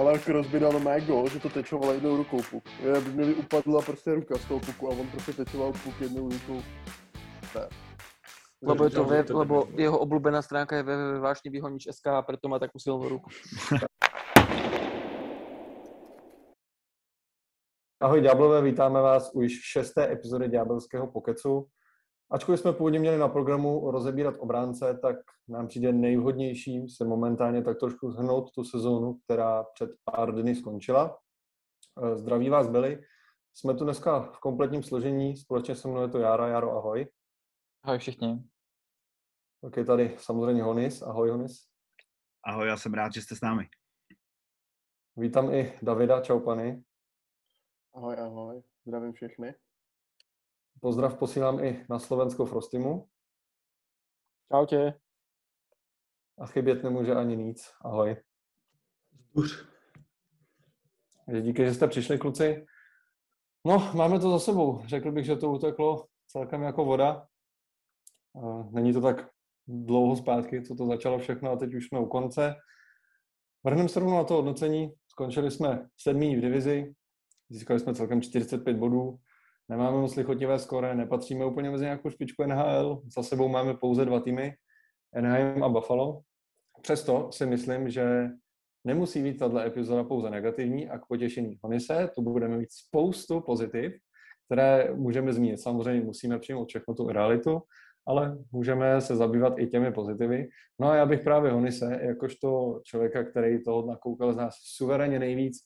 Ale jako rozbídal na gol, že to tečoval jednou rukou puk. Já by mi upadla prostě ruka z toho puku a on prostě tečoval puk jednou rukou. Tak. Lebo, je to ve, lebo jeho oblúbená stránka je www.vášnivýhonič.sk a preto má takú silnú ruku. Ahoj Ďáblové, vítáme vás u již šesté epizody Ďábelského pokecu. Ačkoliv jsme původně měli na programu rozebírat obránce, tak nám přijde nejvhodnější se momentálně tak trošku zhrnout tu sezónu, která před pár dny skončila. Eh, zdraví vás byli. Jsme tu dneska v kompletním složení, společně se mnou je to Jára. Jaro, ahoj. Ahoj všichni. Tak je tady samozřejmě Honis. Ahoj Honis. Ahoj, já jsem rád, že jste s námi. Vítám i Davida, čau pany. Ahoj, ahoj, zdravím všechny. Pozdrav posílám i na Slovensko Frostimu. Čau tě. A chybět nemůže ani nic. Ahoj. Už. Díky, že jste přišli, kluci. No, máme to za sebou. Řekl bych, že to uteklo celkem jako voda. Není to tak dlouho zpátky, co to začalo všechno a teď už jsme u konce. Vrhneme se rovnou na to hodnocení. Skončili jsme sedmý v divizi, získali jsme celkem 45 bodů, nemáme moc lichotivé skóre, nepatříme úplně mezi nějakou špičku NHL, za sebou máme pouze dva týmy, Anaheim a Buffalo. Přesto si myslím, že nemusí být tato epizoda pouze negativní a k potěšení Honise, tu budeme mít spoustu pozitiv, které můžeme zmínit. Samozřejmě musíme přijmout všechno tu realitu, ale můžeme se zabývat i těmi pozitivy. No a já bych právě Honise, jakožto člověka, který to nakoukal z nás suverénně nejvíc,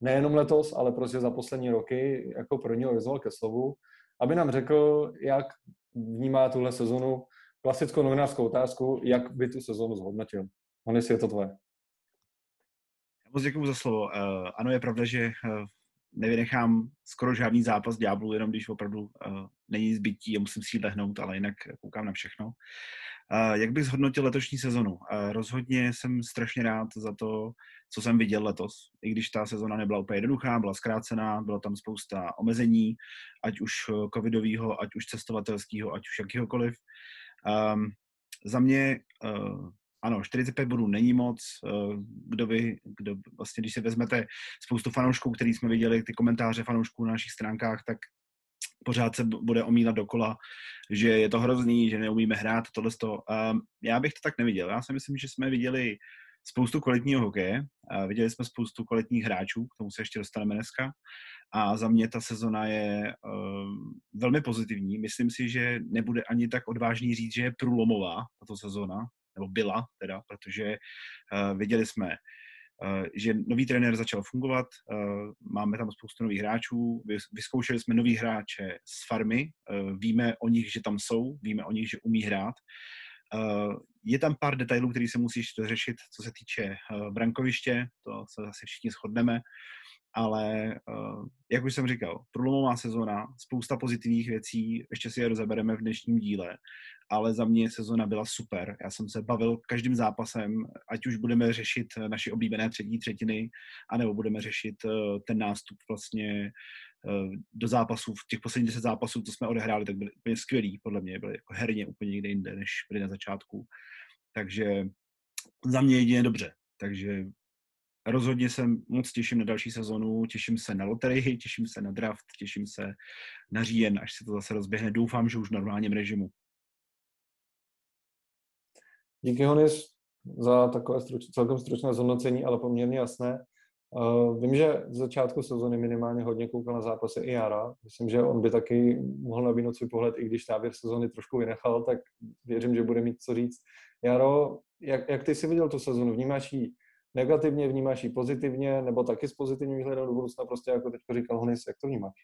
nejenom letos, ale prostě za poslední roky, jako pro něho vyzval ke slovu, aby nám řekl, jak vnímá tuhle sezonu, klasickou novinářskou otázku, jak by tu sezonu zhodnotil. Honis, je to tvoje. Moc děkuji za slovo. Uh, ano, je pravda, že uh, nevynechám skoro žádný zápas ďáblu, jenom když opravdu uh, není zbytí a musím si lehnout, ale jinak koukám na všechno. Jak bych zhodnotil letošní sezonu? Rozhodně jsem strašně rád za to, co jsem viděl letos. I když ta sezona nebyla úplně jednoduchá, byla zkrácená, bylo tam spousta omezení, ať už covidového, ať už cestovatelského, ať už jakýhokoliv. Um, za mě uh, ano, 45 bodů není moc. Eh, kdo by, kdo vlastně, když si vezmete spoustu fanoušků, který jsme viděli, ty komentáře fanoušků na našich stránkách, tak pořád se bude omílat dokola, že je to hrozný, že neumíme hrát tohle. Um, já bych to tak neviděl. Já si myslím, že jsme viděli spoustu kvalitního hokeje, viděli jsme spoustu kvalitních hráčů, k tomu se ještě dostaneme dneska. A za mě ta sezona je uh, velmi pozitivní. Myslím si, že nebude ani tak odvážný říct, že je průlomová tato sezona nebo byla teda, protože uh, viděli jsme, že nový trenér začal fungovat, uh, máme tam spoustu nových hráčů, vyzkoušeli jsme nový hráče z farmy, uh, víme o nich, že tam jsou, víme o nich, že umí hrát. Je tam pár detailů, které se musí ještě řešit, co se týče brankoviště, to se zase všichni shodneme, ale uh, jak už jsem říkal, průlomová sezona, spousta pozitivních věcí, ještě si je rozebereme v dnešním díle, ale za mě sezona byla super. Já jsem se bavil každým zápasem, ať už budeme řešit naše oblíbené třetí třetiny, anebo budeme řešit uh, ten nástup vlastně uh, do zápasů, v těch posledních deset zápasů, co jsme odehráli, tak byly úplně skvělý, podle mě, byly jako herně úplně někde jinde, než byly na začátku. Takže za mě jedině dobře. Takže rozhodně se moc těším na další sezonu, těším se na loterii, těším se na draft, těším se na říjen, až se to zase rozběhne. Doufám, že už v normálním režimu. Díky Honis za takové struč, celkem stručné zhodnocení, ale poměrně jasné. Uh, vím, že z začátku sezóny minimálně hodně koukal na zápasy i Jara. Myslím, že on by taky mohl nabídnout svůj pohled, i když závěr sezóny trošku vynechal, tak věřím, že bude mít co říct. Jaro, jak, jak ty jsi viděl tu sezónu? Vnímáš ji negativně, vnímáš ji pozitivně, nebo taky s pozitivním výhledem do budoucna, prostě jako teď říkal Honis, jak to vnímáš?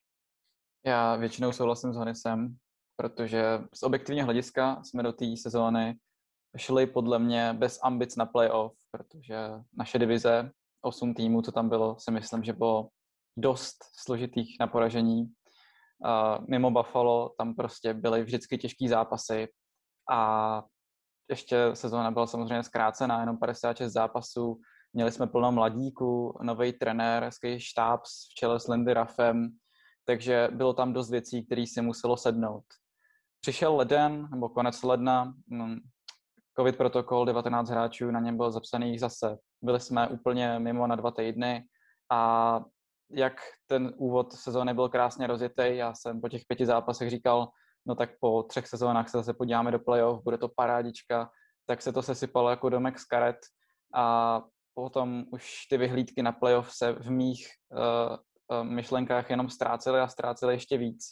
Já většinou souhlasím s Honisem, protože z objektivního hlediska jsme do té sezóny šli podle mě bez ambic na playoff, protože naše divize, osm týmů, co tam bylo, si myslím, že bylo dost složitých na poražení. Mimo Buffalo tam prostě byly vždycky těžký zápasy a ještě sezóna byla samozřejmě zkrácená, jenom 56 zápasů, Měli jsme plno mladíků, nový trenér, skvělý štáb v čele s Lindy Raffem, takže bylo tam dost věcí, které si muselo sednout. Přišel leden, nebo konec ledna, mm, COVID protokol, 19 hráčů, na něm byl zapsaný zase byli jsme úplně mimo na dva týdny a jak ten úvod sezóny byl krásně rozjetý, já jsem po těch pěti zápasech říkal, no tak po třech sezónách se zase podíváme do playoff, bude to parádička, tak se to sesypalo jako domek z karet a potom už ty vyhlídky na playoff se v mých uh, myšlenkách jenom ztrácely a ztrácely ještě víc.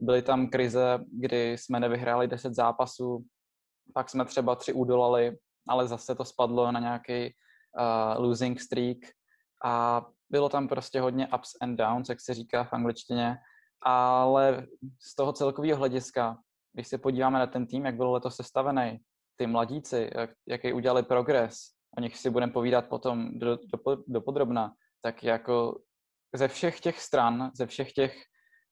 Byly tam krize, kdy jsme nevyhráli 10 zápasů, pak jsme třeba tři udolali, ale zase to spadlo na nějaký uh, losing streak a bylo tam prostě hodně ups and downs, jak se říká v angličtině, ale z toho celkového hlediska, když se podíváme na ten tým, jak byl letos sestavený, ty mladíci, jak, jaký udělali progres, o nich si budeme povídat potom do, do, do podrobna, tak jako ze všech těch stran, ze všech těch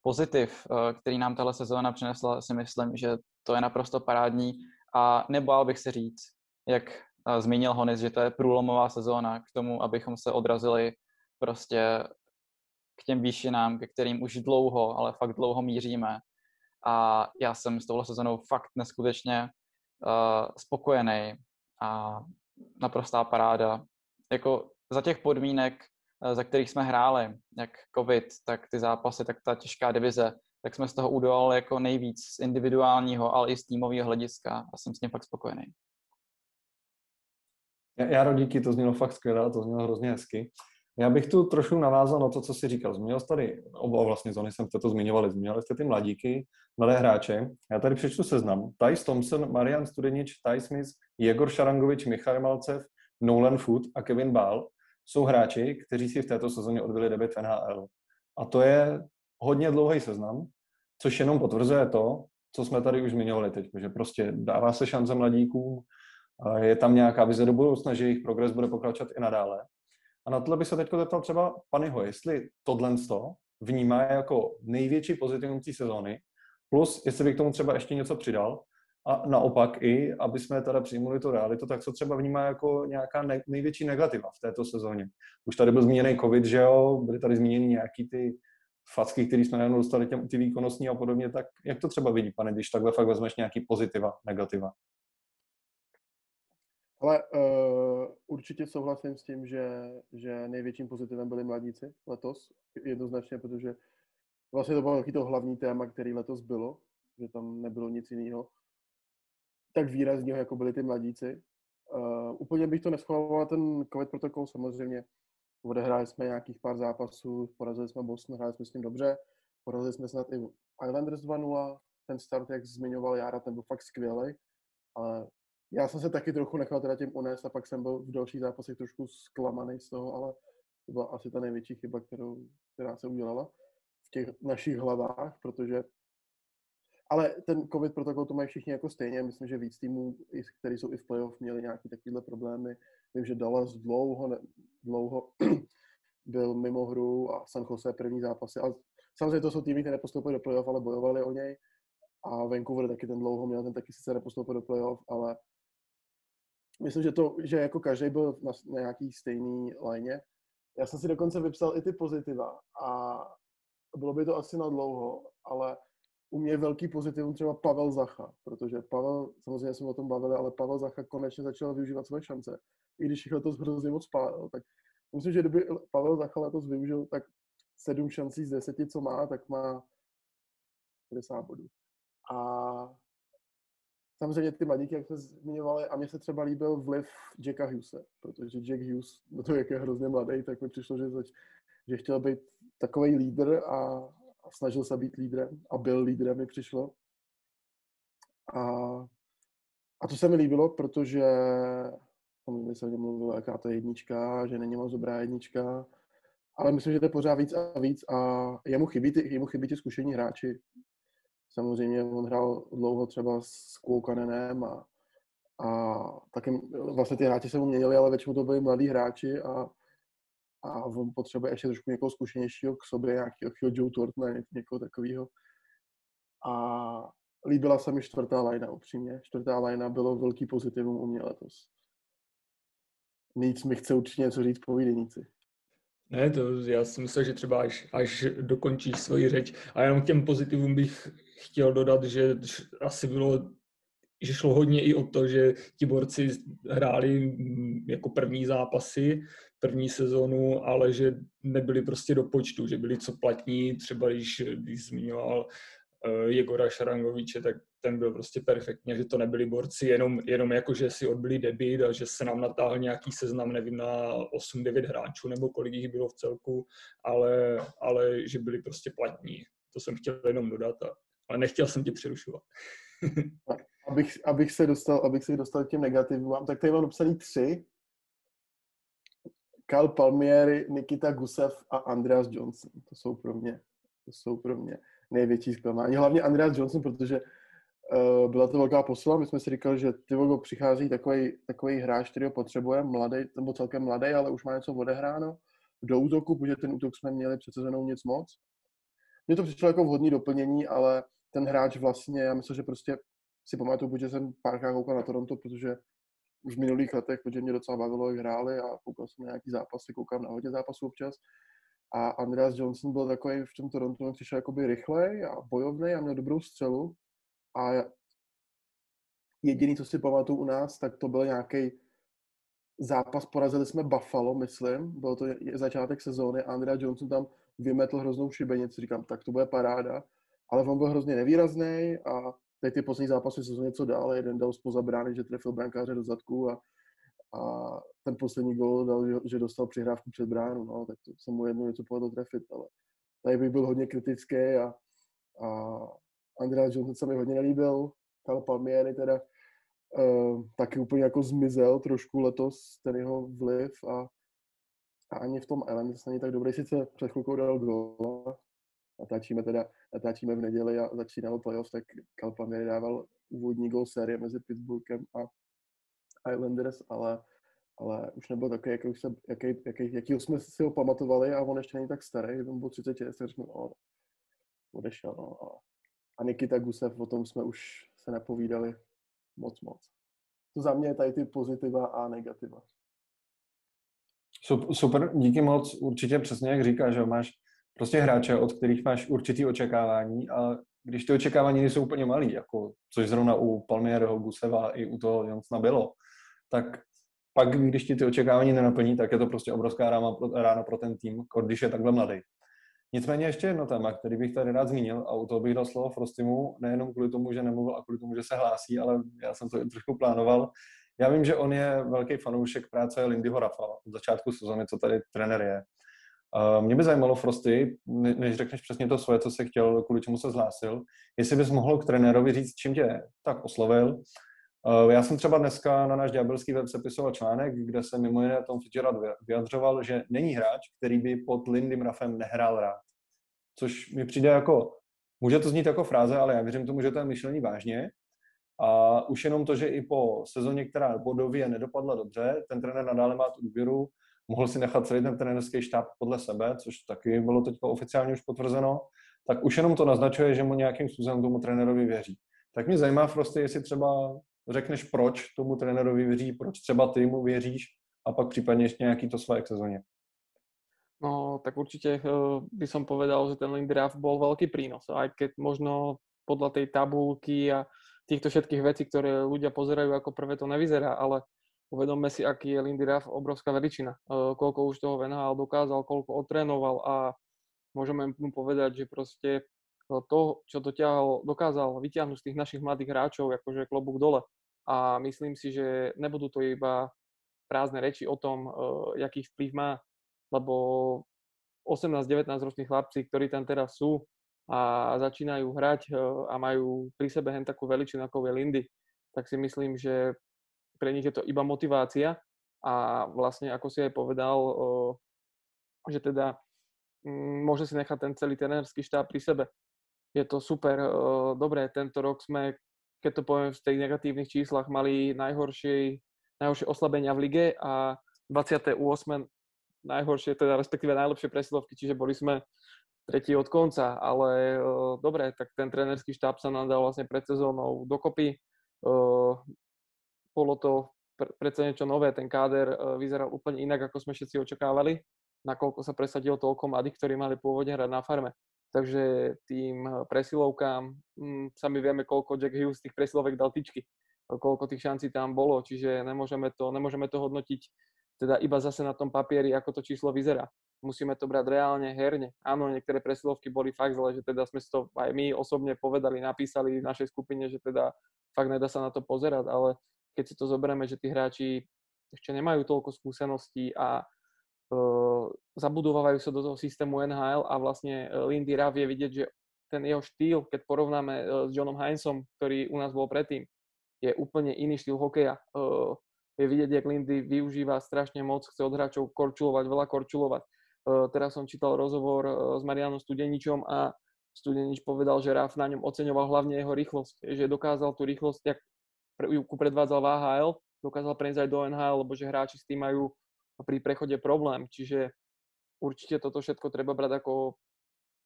pozitiv, eh, který nám tahle sezóna přinesla, si myslím, že to je naprosto parádní a nebál bych se říct, jak eh, zmínil Honis, že to je průlomová sezóna k tomu, abychom se odrazili prostě k těm výšinám, ke kterým už dlouho, ale fakt dlouho míříme. A já jsem s touhle sezónou fakt neskutečně uh, spokojený a naprostá paráda. Jako za těch podmínek, uh, za kterých jsme hráli, jak covid, tak ty zápasy, tak ta těžká divize, tak jsme z toho udolali jako nejvíc z individuálního, ale i z týmového hlediska a jsem s tím fakt spokojený. Já, díky, to znělo fakt skvěle, to znělo hrozně hezky. Já bych tu trošku navázal na to, co jsi říkal. Zmínil jsi tady, oba vlastně zóny jsem to zmiňovali, zmiňovali jste ty mladíky, mladé hráče. Já tady přečtu seznam. Thijs Thompson, Marian Studenič, Ty Smith, Jegor Šarangovič, Michal Malcev, Nolan Food a Kevin Ball jsou hráči, kteří si v této sezóně odbyli debit NHL. A to je hodně dlouhý seznam, což jenom potvrzuje to, co jsme tady už zmiňovali teď, že prostě dává se šance mladíkům, je tam nějaká vize do budoucna, že jejich progres bude pokračovat i nadále. A na tohle bych se teď zeptal třeba Panyho, jestli tohle vnímá jako největší pozitivní sezóny, plus jestli bych k tomu třeba ještě něco přidal, a naopak i, aby jsme teda přijmuli tu realitu, tak co třeba vnímá jako nějaká ne- největší negativa v této sezóně. Už tady byl zmíněný covid, že jo, byly tady zmíněny nějaký ty facky, které jsme najednou dostali těm, ty výkonnostní a podobně, tak jak to třeba vidí, pane, když takhle fakt vezmeš nějaký pozitiva, negativa? Ale uh, určitě souhlasím s tím, že, že největším pozitivem byli mladíci letos, jednoznačně, protože vlastně to bylo taky to hlavní téma, který letos bylo, že tam nebylo nic jiného tak výrazního, jako byli ty mladíci. Uh, úplně bych to neschovával ten COVID protokol, samozřejmě. Odehráli jsme nějakých pár zápasů, porazili jsme Boston, hráli jsme s ním dobře, porazili jsme snad i Islanders 2-0, ten start, jak zmiňoval Jára, ten byl fakt skvělý, ale já jsem se taky trochu nechal teda tím unést a pak jsem byl v dalších zápasech trošku zklamaný z toho, ale to byla asi ta největší chyba, kterou, která se udělala v těch našich hlavách, protože ale ten covid protokol to mají všichni jako stejně. Myslím, že víc týmů, který jsou i v playoff, měli nějaké takovéhle problémy. Vím, že Dallas dlouho, ne, dlouho byl mimo hru a San Jose první zápasy. Ale samozřejmě to jsou týmy, které nepostoupili do playoff, ale bojovali o něj. A Vancouver taky ten dlouho měl, ten taky sice nepostoupil do playoff, ale myslím, že to, že jako každý byl na, na nějaký stejný line. Já jsem si dokonce vypsal i ty pozitiva a bylo by to asi na dlouho, ale u mě je velký pozitivum třeba Pavel Zacha, protože Pavel, samozřejmě jsme o tom bavili, ale Pavel Zacha konečně začal využívat své šance. I když jich letos hrozně moc pálil, tak myslím, že kdyby Pavel Zacha letos využil tak sedm šancí z deseti, co má, tak má 50 bodů. A samozřejmě ty mladíky, jak jsme zmiňovali, a mně se třeba líbil vliv Jacka Hughese, protože Jack Hughes, no to jak je hrozně mladý, tak mi přišlo, že, zač, že chtěl být takový lídr a, a snažil se být lídrem a byl lídrem, mi přišlo. A, a to se mi líbilo, protože samozřejmě se o něm mluvilo, jaká to je jednička, že není moc dobrá jednička, ale myslím, že to je pořád víc a víc a jemu chybí ty, jemu chybí ty zkušení hráči. Samozřejmě on hrál dlouho třeba s Koukanenem a, a taky vlastně ty hráči se mu měnili, ale většinou to byli mladí hráči a, a on potřebuje ještě trošku někoho zkušenějšího k sobě, nějakého Joe Tortna, někoho takového. A líbila se mi čtvrtá lajna, upřímně. Čtvrtá lajna bylo velký pozitivum u mě letos. Nic mi chce určitě něco říct povídeníci. Ne, to já si myslel, že třeba až, až dokončíš svoji řeč. A jenom k těm pozitivům bych chtěl dodat, že asi bylo že šlo hodně i o to, že ti borci hráli mm, jako první zápasy, první sezonu, ale že nebyli prostě do počtu, že byli co platní, třeba když, když zmiňoval Jegora Šarangoviče, tak ten byl prostě perfektně, že to nebyli borci jenom, jenom jako, že si odbyli debit a že se nám natáhl nějaký seznam, nevím, na 8-9 hráčů nebo kolik jich bylo v celku, ale, ale že byli prostě platní. To jsem chtěl jenom dodat, a, ale nechtěl jsem tě přerušovat. abych, abych, se dostal, abych se dostal k těm negativům, tak tady mám napsaný tři. Kyle Palmieri, Nikita Gusev a Andreas Johnson. To jsou pro mě, to jsou pro mě největší zklamání. Hlavně Andreas Johnson, protože uh, byla to velká posila. My jsme si říkali, že Tivogo přichází takový, takový hráč, který ho potřebuje, mladý, nebo celkem mladý, ale už má něco odehráno do útoku, protože ten útok jsme měli sezónou nic moc. Mně to přišlo jako vhodný doplnění, ale ten hráč vlastně, já myslím, že prostě si pamatuju, že jsem párkrát koukal na Toronto, protože už v minulých letech, protože mě docela bavilo, jak hráli a koukal jsem na nějaký zápasy, koukám na hodně zápasů občas. A Andreas Johnson byl takový v tom Toronto, přišel jakoby rychlej a bojovný a měl dobrou střelu. A jediný, co si pamatuju u nás, tak to byl nějaký zápas, porazili jsme Buffalo, myslím, byl to začátek sezóny. A Andrea Johnson tam vymetl hroznou šibenici, říkám, tak to bude paráda, ale on byl hrozně nevýrazný a teď ty poslední zápasy jsou něco dál, jeden dal spoza brány, že trefil brankáře do zadku a, a ten poslední gol dal, že dostal přihrávku před bránu, no, tak to se mu jednou něco povedlo trefit, ale tady bych byl hodně kritický a, a Andrea Johnson se mi hodně nelíbil, Cal Palmieri teda uh, taky úplně jako zmizel trošku letos ten jeho vliv a, a ani v tom Islanders není tak dobrý, sice před chvilkou dal gól, natáčíme teda, natáčíme v neděli a začínalo playoff, tak Cal Palmieri dával úvodní gol série mezi Pittsburghem a Islanders, ale, ale už nebyl takový, jaký, jaký, jaký, jaký jsme si ho pamatovali a on ještě není tak starý, on byl 36, tak řeknu, o, odešel. No, a, a Nikita Gusev, o tom jsme už se nepovídali moc moc. To za mě je tady ty pozitiva a negativa. Super, díky moc. Určitě přesně jak říkáš, že máš prostě hráče, od kterých máš určitý očekávání a když ty očekávání nejsou úplně malý, jako, což zrovna u Palmieriho, Guseva i u toho Jonsna bylo, tak pak, když ti ty očekávání nenaplní, tak je to prostě obrovská pro, rána pro ten tým, když je takhle mladý. Nicméně ještě jedno téma, který bych tady rád zmínil, a u toho bych dal slovo Frostimu, nejenom kvůli tomu, že nemluvil a kvůli tomu, že se hlásí, ale já jsem to i trošku plánoval. Já vím, že on je velký fanoušek práce Lindyho Rafa od začátku sezóny, co tady trenér je. Mě by zajímalo, Frosty, než řekneš přesně to svoje, co se chtěl, kvůli čemu se zhlásil, jestli bys mohl k trenérovi říct, čím tě tak oslovil. Já jsem třeba dneska na náš ďábelský web sepisoval článek, kde se mimo jiné Tom Fitzgerald vyjadřoval, že není hráč, který by pod Lindym Rafem nehrál rád. Což mi přijde jako, může to znít jako fráze, ale já věřím tomu, že to je myšlení vážně. A už jenom to, že i po sezóně, která bodově nedopadla dobře, ten trenér nadále má tu důvěru, mohl si nechat celý ten trenerský štáb podle sebe, což taky bylo teď oficiálně už potvrzeno, tak už jenom to naznačuje, že mu nějakým způsobem tomu trenérovi věří. Tak mě zajímá prostě, jestli třeba řekneš, proč tomu trenérovi věří, proč třeba ty mu věříš a pak případně ještě nějaký to své sezóně. No, tak určite uh, by som povedal, že ten Lindraff bol veľký prínos, aj keď možno podľa tej tabulky a týchto všetkých vecí, ktoré ľudia pozerajú ako prvé, to nevyzerá, ale uvedomme si, aký je Lindy Ruff obrovská veličina. Uh, koľko už toho Venhal dokázal, koľko otrénoval a môžeme mu povedať, že proste to, čo dotiahol, dokázal vyťahnuť z tých našich mladých hráčov, akože klobúk dole. A myslím si, že nebudú to iba prázdne reči o tom, uh, jaký vplyv má, lebo 18-19 roční chlapci, ktorí tam teraz sú a začínajú hrať uh, a majú pri sebe hen takú veličinu ako je Lindy, tak si myslím, že pre nich je to iba motivácia a vlastne, ako si aj povedal, že teda mm, môže si nechať ten celý tenerský štáb pri sebe. Je to super. Dobre, tento rok sme, keď to poviem v tých negatívnych číslach, mali najhoršie, najhoršie oslabenia v lige a 28. najhoršie, teda respektíve najlepšie presilovky, čiže boli sme tretí od konca, ale dobre, tak ten trenerský štáb sa nám dal vlastne pred sezónou dokopy bolo to predsa niečo nové, ten káder e, vyzeral úplne inak, ako sme všetci očakávali, nakoľko sa presadilo toľko mladých, ktorí mali pôvodne hrať na farme. Takže tým e, presilovkám, mm, sami vieme, koľko Jack Hughes tých presilovek dal tyčky. koľko tých šancí tam bolo, čiže nemôžeme to, nemôžeme to hodnotiť teda iba zase na tom papieri, ako to číslo vyzerá. Musíme to brať reálne, herne. Áno, niektoré presilovky boli fakt zle, že teda sme to aj my osobne povedali, napísali v našej skupine, že teda fakt nedá sa na to pozerať, ale keď si to zoberieme, že tí hráči ešte nemajú toľko skúseností a zabudovávajú sa do toho systému NHL a vlastne e, Lindy Ruff je vidieť, že ten jeho štýl, keď porovnáme uh, s Johnom Hinesom, ktorý u nás bol predtým, je úplne iný štýl hokeja. Je vidieť, jak Lindy využíva strašne moc, chce od hráčov korčulovať, veľa korčulovať. Teraz som čítal rozhovor s Marianom Studeničom a Studenič povedal, že Raf na ňom oceňoval hlavne jeho rýchlosť, že dokázal tú rýchlosť, jak ju predvádzal v AHL, dokázal preniesť aj do NHL, lebo že hráči s tým majú pri prechode problém. Čiže určite toto všetko treba brať ako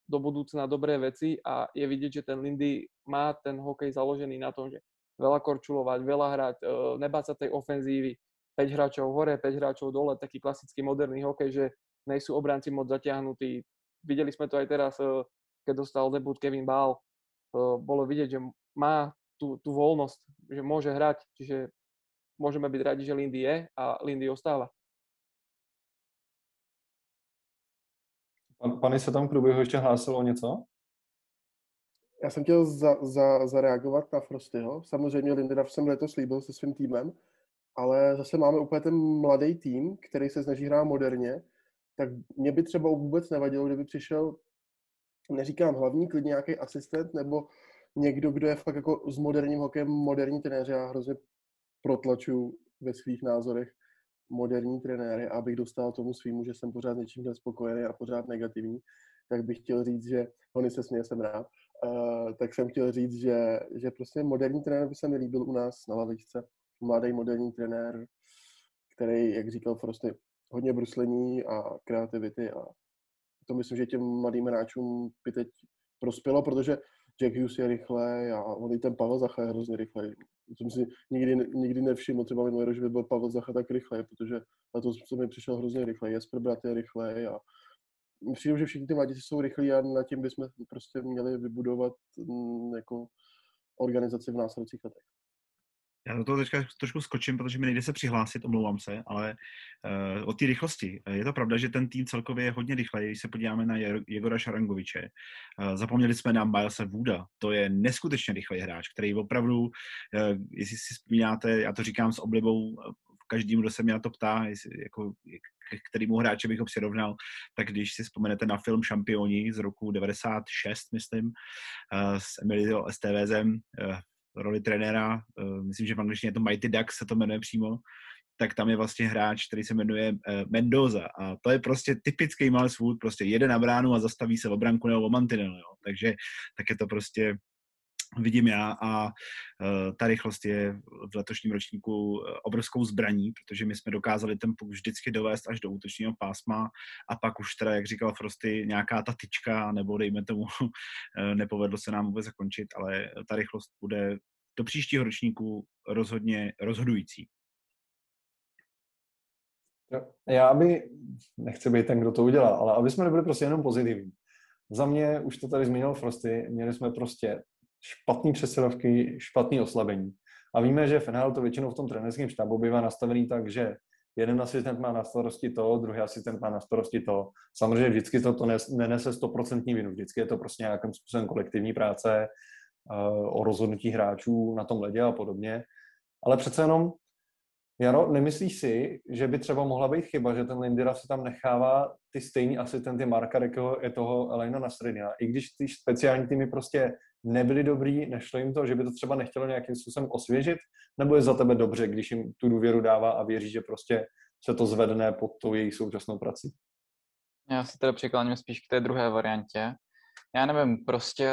do budúcna dobré veci a je vidieť, že ten Lindy má ten hokej založený na tom, že veľa korčulovať, veľa hrať, e, nebáť sa tej ofenzívy, 5 hráčov hore, 5 hráčov dole, taký klasický moderný hokej, že nejsú obránci moc zatiahnutí. Videli sme to aj teraz, e, keď dostal debut Kevin Ball, e, bolo vidieť, že má tú, tú voľnosť, že môže hrať, čiže môžeme byť radi, že Lindy je a Lindy ostáva. Pan, se tam k průběhu ještě hlásilo něco? Já jsem chtěl za, za, zareagovat na Frostyho. Samozřejmě Lindelof jsem letos líbil se svým týmem, ale zase máme úplně ten mladý tým, který se snaží hrát moderně, tak mě by třeba vůbec nevadilo, kdyby přišel, neříkám hlavní, klidně nějaký asistent nebo někdo, kdo je fakt jako s moderním hokejem moderní trenéři. Já hrozně protlačuju ve svých názorech moderní trenéry, abych dostal tomu svýmu, že jsem pořád něčím nespokojený a pořád negativní, tak bych chtěl říct, že oni se směje, jsem rád, uh, tak jsem chtěl říct, že, že prostě moderní trenér by se mi líbil u nás na lavičce. Mladý moderní trenér, který, jak říkal Frosty, hodně bruslení a kreativity a to myslím, že těm mladým hráčům by teď prospělo, protože Jack Hughes je rychlej a on i ten Pavel Zacha je hrozně rychlej. Jsem si nikdy, nikdy nevšiml třeba minulý že by byl Pavel Zacha tak rychlej, protože na to se mi přišel hrozně rychlej. Jesper Brat je rychlej a přijde, že všichni ty mladíci jsou rychlí a na tím bychom prostě měli vybudovat mm, jako organizaci v následujících letech. Já do toho teďka trošku skočím, protože mi nejde se přihlásit, omlouvám se, ale uh, o té rychlosti. Je to pravda, že ten tým celkově je hodně rychlej, když se podíváme na Jegora Šarangoviče. Uh, zapomněli jsme na Milesa Wooda, to je neskutečně rychlý hráč, který opravdu, uh, jestli si vzpomínáte, já to říkám s oblibou každému, kdo se mě na to ptá, jestli, jako, k kterému hráči bych ho přirovnal, tak když si vzpomenete na film Šampioni z roku 96, myslím, s Emilio Estevezem, roli trenéra, uh, myslím, že v angličtině je to Mighty Ducks, se to jmenuje přímo, tak tam je vlastně hráč, který se jmenuje uh, Mendoza a to je prostě typický Miles Wood, prostě jede na bránu a zastaví se v obranku nebo o mantinel, jo. takže tak je to prostě vidím já a uh, ta rychlost je v letošním ročníku obrovskou zbraní, protože my jsme dokázali ten puk vždycky dovést až do útočního pásma a pak už teda, jak říkal Frosty, nějaká ta tyčka, nebo dejme tomu, nepovedlo se nám vůbec zakončit, ale ta rychlost bude do příštího ročníku rozhodně rozhodující. Já by, nechci být ten, kdo to udělá, ale aby jsme nebyli prostě jenom pozitivní. Za mě, už to tady zmínil Frosty, měli jsme prostě špatné přesilovky, špatné oslabení. A víme, že FNL to většinou v tom trenérském štábu bývá nastavený tak, že jeden asistent má na starosti to, druhý asistent má na starosti to. Samozřejmě vždycky to, to nenese stoprocentní vinu, vždycky je to prostě nějakým způsobem kolektivní práce, uh, o rozhodnutí hráčů na tom ledě a podobně. Ale přece jenom Jaro, nemyslíš si, že by třeba mohla být chyba, že ten Lindira si tam nechává ty stejný asistenty Marka Rekeho i toho Elena Nasrina, i když ty speciální týmy prostě nebyli dobrý, nešlo jim to, že by to třeba nechtělo nějakým způsobem osvěžit, nebo je za tebe dobře, když jim tu důvěru dává a věří, že prostě se to zvedne pod tou jejich současnou prací? Já se teda přikláním spíš k té druhé variantě. Já nevím, prostě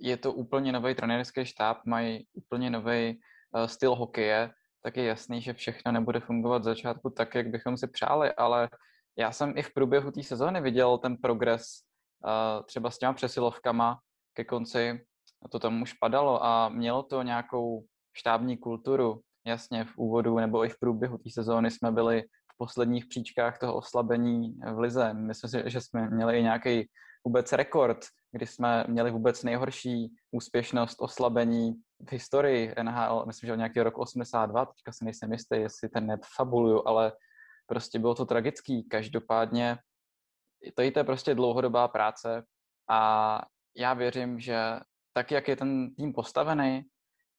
je to úplně nový trenérský štáb, mají úplně nový uh, styl hokeje, tak je jasný, že všechno nebude fungovat z začátku tak, jak bychom si přáli, ale já jsem i v průběhu té sezóny viděl ten progres uh, třeba s těma přesilovkama ke konci, to tam už padalo a mělo to nějakou štábní kulturu. Jasně v úvodu nebo i v průběhu té sezóny jsme byli v posledních příčkách toho oslabení v Lize. Myslím si, že jsme měli i nějaký vůbec rekord kdy jsme měli vůbec nejhorší úspěšnost oslabení v historii NHL, myslím, že o nějaký rok 82, teďka si nejsem jistý, jestli ten nefabuluju, ale prostě bylo to tragický. Každopádně to je prostě dlouhodobá práce a já věřím, že tak, jak je ten tým postavený,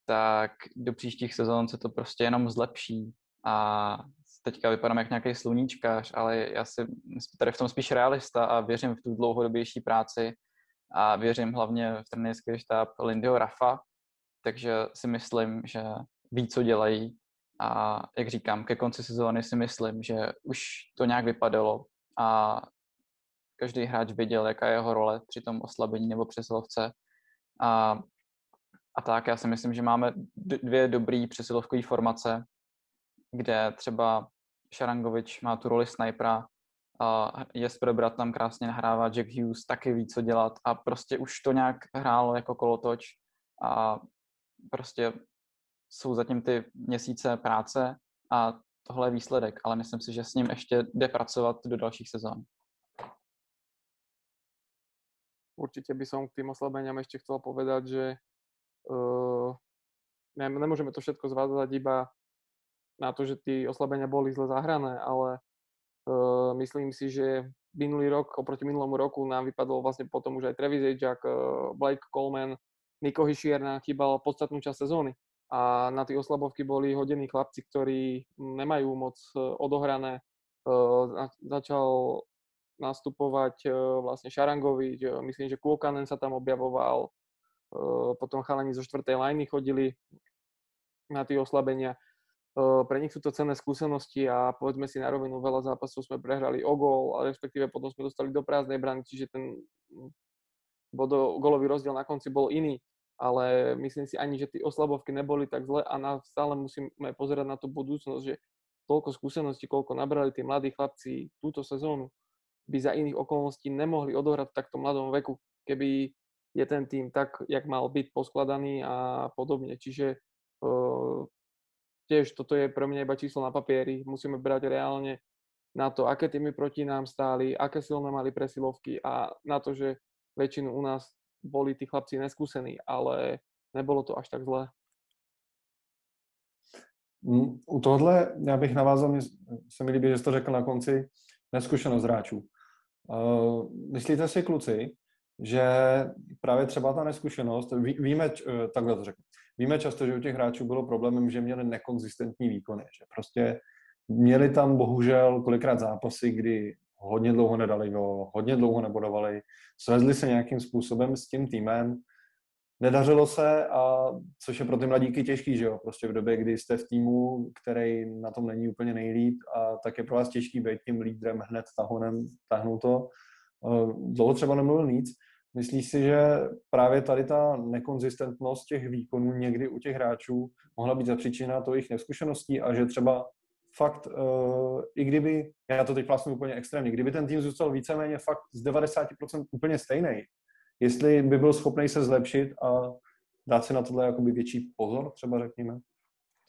tak do příštích sezon se to prostě jenom zlepší a teďka vypadám jak nějaký sluníčkář, ale já si tady v tom spíš realista a věřím v tu dlouhodobější práci a věřím hlavně v trenérský štáb Lindyho Rafa, takže si myslím, že ví, co dělají a jak říkám, ke konci sezóny si myslím, že už to nějak vypadalo a každý hráč věděl, jaká je jeho role při tom oslabení nebo přesilovce. A, a tak já si myslím, že máme dvě dobré přesilovkové formace, kde třeba Šarangovič má tu roli snajpera, a Jesper Brat tam krásně nahrává, Jack Hughes taky ví, co dělat a prostě už to nějak hrálo jako kolotoč a prostě jsou zatím ty měsíce práce a tohle je výsledek, ale myslím si, že s ním ještě jde pracovat do dalších sezón. Určite by som k tým oslabeniam ešte chcel povedať, že uh, ne, nemôžeme to všetko zvádzať iba na to, že tí oslabenia boli zle zahrané, ale uh, myslím si, že minulý rok oproti minulému roku nám vypadol vlastne potom už aj Travis Jack, uh, Blake Coleman, Niko Hischier nám chýbal podstatnú časť sezóny a na tie oslabovky boli hodení chlapci, ktorí nemajú moc odohrané. Začal nastupovať e, vlastne Šarangovič, myslím, že Kuokanen sa tam objavoval, e, potom chalani zo štvrtej lajny chodili na tie oslabenia. Pre nich sú to cenné skúsenosti a povedzme si na rovinu, veľa zápasov sme prehrali o gól, ale respektíve potom sme dostali do prázdnej brany, čiže ten bodo, golový rozdiel na konci bol iný. Ale myslím si ani, že tie oslabovky neboli tak zle a na, stále musíme pozerať na tú budúcnosť, že toľko skúseností, koľko nabrali tí mladí chlapci túto sezónu, by za iných okolností nemohli odohrať v takto mladom veku, keby je ten tým tak, jak mal byť poskladaný a podobne. Čiže uh, tiež toto je pre mňa iba číslo na papieri. Musíme brať reálne na to, aké týmy proti nám stáli, aké silné mali presilovky a na to, že väčšinu u nás boli tí chlapci neskúsení, ale nebolo to až tak zlé. Mm, u tohle já bych navázal, mě se mi líbí, že jsi to řekl na konci, neskušenost hráčů. Uh, myslíte si, kluci, že právě třeba ta neskušenost, ví, víme, uh, takhle to řeknu, víme často, že u těch hráčů bylo problémem, že měli nekonzistentní výkony, že prostě měli tam bohužel kolikrát zápasy, kdy hodně dlouho nedali go, hodně dlouho nebodovali, svezli se nějakým způsobem s tím týmem, nedařilo se, a což je pro ty mladíky těžký, že jo, prostě v době, kdy jste v týmu, který na tom není úplně nejlíp a tak je pro vás těžký být tím lídrem hned tahonem, tahnout to. Eh, dlouho třeba nemluvil nic. Myslíš si, že právě tady ta nekonzistentnost těch výkonů někdy u těch hráčů mohla být zapříčina to jejich neskušeností a že třeba fakt, uh, i kdyby, já to teď vlastně úplně extrémně, kdyby ten tým zůstal víceméně fakt z 90% úplně stejný, jestli by byl schopný se zlepšit a dát si na tohle jakoby větší pozor, třeba řekněme?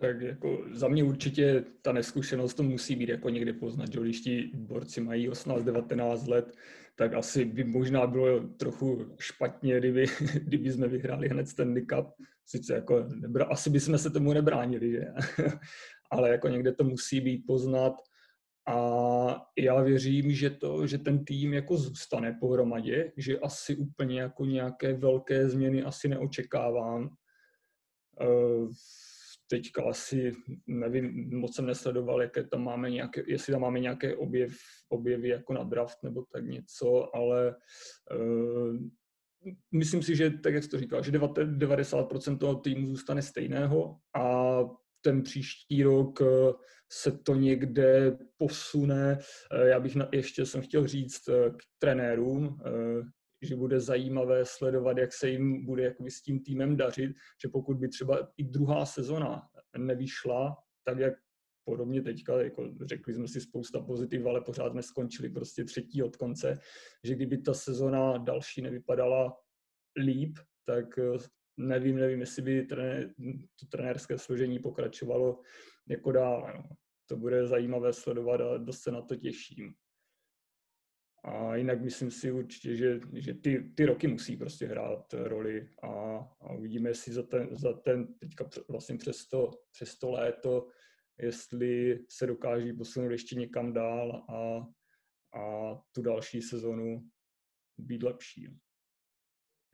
Tak jako za mě určitě ta neskušenost to musí být jako někdy poznat, že když ti borci mají 18-19 let, tak asi by možná bylo trochu špatně, kdyby, kdyby jsme vyhráli hned ten Cup. Sice jako nebra, asi bychom se tomu nebránili, že? ale jako někde to musí být poznat a já věřím, že, to, že ten tým jako zůstane pohromadě, že asi úplně jako nějaké velké změny asi neočekávám. Eh, teďka asi nevím, moc jsem nesledoval, jaké tam máme nějaké, jestli tam máme nějaké objev, objevy jako na draft nebo tak něco, ale uh, myslím si, že tak, jak jsi to říkal, že 90% toho týmu zůstane stejného a ten příští rok eh, se to někde posune. Eh, já bych ještě jsem chtěl říct eh, k trenérům, že bude zajímavé sledovat, jak se jim bude jakoby s tím týmem dařit, že pokud by třeba i druhá sezona nevyšla, tak jak podobně teďka, jako řekli jsme si spousta pozitiv, ale pořád jsme skončili prostě třetí od konce, že kdyby ta sezona další nevypadala líp, tak nevím, nevím, jestli by trené, to trenérské složení pokračovalo jako dál. No. To bude zajímavé sledovat a dost se na to těším. a jinak myslím si určitě, že, že ty, ty roky musí prostě hrát roli a, a uvidíme, jestli za ten, za ten teďka vlastně přes to, přes to léto, jestli se dokáží posunout ještě někam dál a, a tu další sezonu být lepší.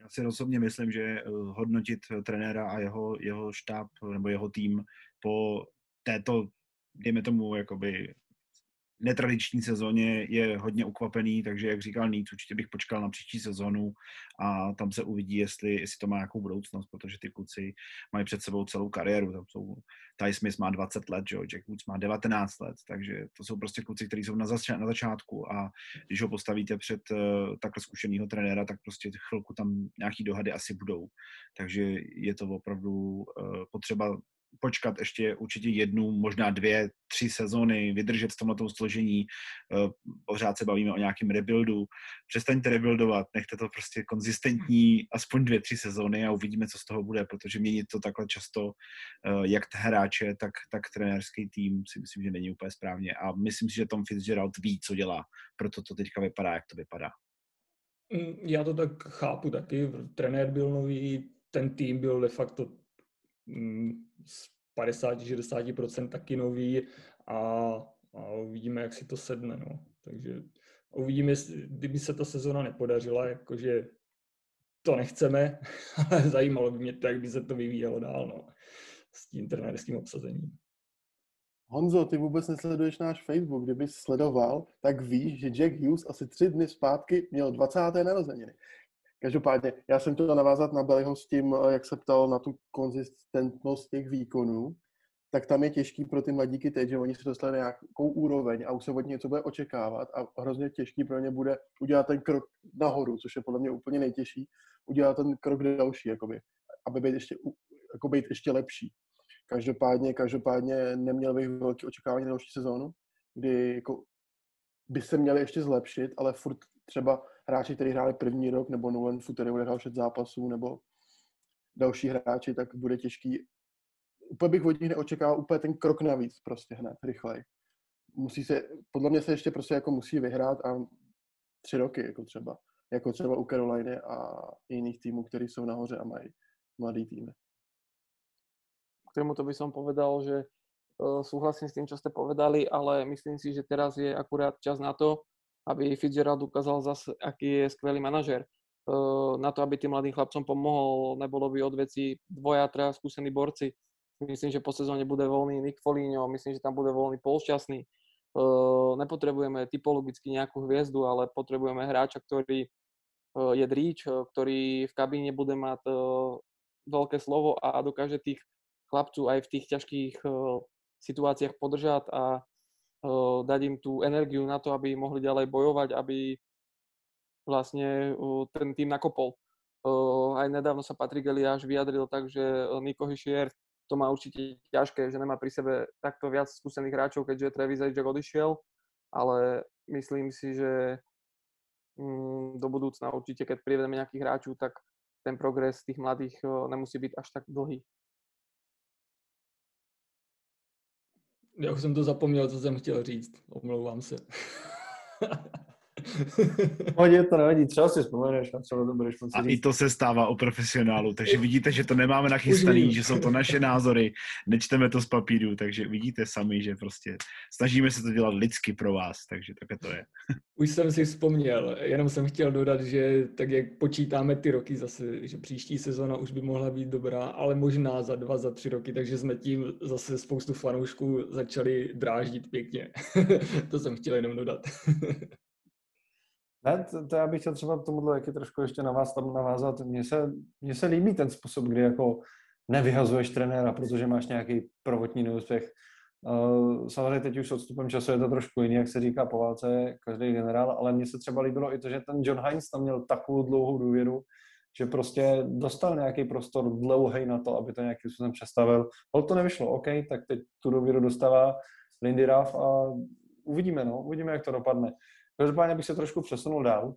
Já si osobně myslím, že eh, hodnotit trenéra a jeho, jeho štáb nebo jeho tým po této, dejme tomu, jakoby netradiční sezóně je hodně ukvapený, takže jak říkal Níc, určitě bych počkal na příští sezónu a tam se uvidí, jestli, jestli to má nějakou budoucnost, protože ty kluci mají před sebou celou kariéru. Tam jsou, Ty Smith má 20 let, jo, Jack Woods má 19 let, takže to jsou prostě kluci, kteří jsou na, zač- na začátku a když ho postavíte před uh, takhle zkušeného trenéra, tak prostě chvilku tam nějaký dohady asi budou. Takže je to opravdu uh, potřeba počkat ještě určitě jednu, možná dvě, tři sezony, vydržet v tomhle složení, eh, pořád se bavíme o nějakém rebuildu, přestaňte rebuildovat, nechte to prostě konzistentní aspoň dvě, tři sezony a uvidíme, co z toho bude, protože měnit to takhle často, eh, jak hráče, tak, tak trenérský tým si myslím, že není úplně správně a myslím si, že Tom Fitzgerald ví, co dělá, proto to teďka vypadá, jak to vypadá. Mm, já to tak chápu taky. Trenér byl nový, ten tým byl de facto z 50-60% taky nový a, a uvidíme, jak si to sedne. No. Takže uvidíme, kdyby se ta sezona nepodařila, jakože to nechceme, ale zajímalo by mě to, jak by se to vyvíjelo dál no, s tím trenérským obsazením. Honzo, ty vůbec nesleduješ náš Facebook. Kdyby sledoval, tak víš, že Jack Hughes asi tři dny zpátky měl 20. narozeniny. Každopádně, já jsem to navázat na Beliho s tím, eh, jak se ptal na tu konzistentnost těch výkonů, tak tam je těžký pro ty mladíky teď, že oni se dostali na nějakou úroveň a už se od něco bude očekávat a hrozně těžký pro ně bude udělat ten krok nahoru, což je podle mě úplně nejtěžší, udělat ten krok další, jakoby, aby být ještě, jako být ještě lepší. Každopádně, každopádně neměl bych velké očekávání na další sezónu, kdy jako by se měli ještě zlepšit, ale furt třeba hráči, kteří hráli první rok, nebo Nolan bude hrát šest zápasů, nebo další hráči, tak bude těžký. Úplně bych od nich neočekával úplně ten krok navíc, prostě hned, rychlej. Musí se, podle mě se ještě prostě jako musí vyhrát a tři roky, jako třeba. Jako třeba u Caroliny a jiných týmů, který jsou nahoře a mají mladý týmy. K tomuto by som povedal, že uh, súhlasím s tým, čo ste povedali, ale myslím si, že teraz je akurát čas na to, aby Fitzgerald ukázal zase, aký je skvelý manažer. Na to, aby tým mladým chlapcom pomohol, nebolo by od veci dvoja, traja skúsení borci. Myslím, že po sezóne bude voľný Nick Foligno, myslím, že tam bude voľný Polšťastný. Nepotrebujeme typologicky nejakú hviezdu, ale potrebujeme hráča, ktorý je dríč, ktorý v kabíne bude mať veľké slovo a dokáže tých chlapcov aj v tých ťažkých situáciách podržať a dať im tú energiu na to, aby mohli ďalej bojovať, aby vlastne ten tým nakopol. Aj nedávno sa Patrik Eliáš vyjadril tak, že Niko Hischier to má určite ťažké, že nemá pri sebe takto viac skúsených hráčov, keďže Travis Jack odišiel, ale myslím si, že mm, do budúcna určite, keď privedeme nejakých hráčov, tak ten progres tých mladých nemusí byť až tak dlhý. Já už jsem to zapomněl, co jsem chtěl říct. Omlouvám se. Hodně to nevadí, třeba si vzpomeneš a třeba to budeš A i to se stává o profesionálu, takže vidíte, že to nemáme nachystaný, že jsou to naše názory, nečteme to z papíru, takže vidíte sami, že prostě snažíme se to dělat lidsky pro vás, takže také to je. Už jsem si vzpomněl, jenom jsem chtěl dodat, že tak jak počítáme ty roky zase, že příští sezona už by mohla být dobrá, ale možná za dva, za tři roky, takže jsme tím zase spoustu fanoušků začali dráždit pěkně. to jsem chtěl jenom dodat. Ne, to, to já bych chtěl třeba tomuhle taky trošku ještě na vás tam navázat. Mně se, mně se líbí ten způsob, kdy jako nevyhazuješ trenéra, protože máš nějaký prvotní neúspěch. Uh, samozřejmě teď už s odstupem času je to trošku jiný, jak se říká po válce, každý generál, ale mně se třeba líbilo i to, že ten John Hines tam měl takovou dlouhou důvěru, že prostě dostal nějaký prostor dlouhý na to, aby to nějakým způsobem přestavil. Ale to nevyšlo, OK, tak teď tu důvěru dostává Lindy Ruff a uvidíme, no, uvidíme, jak to dopadne. Každopádně bych se trošku přesunul dál.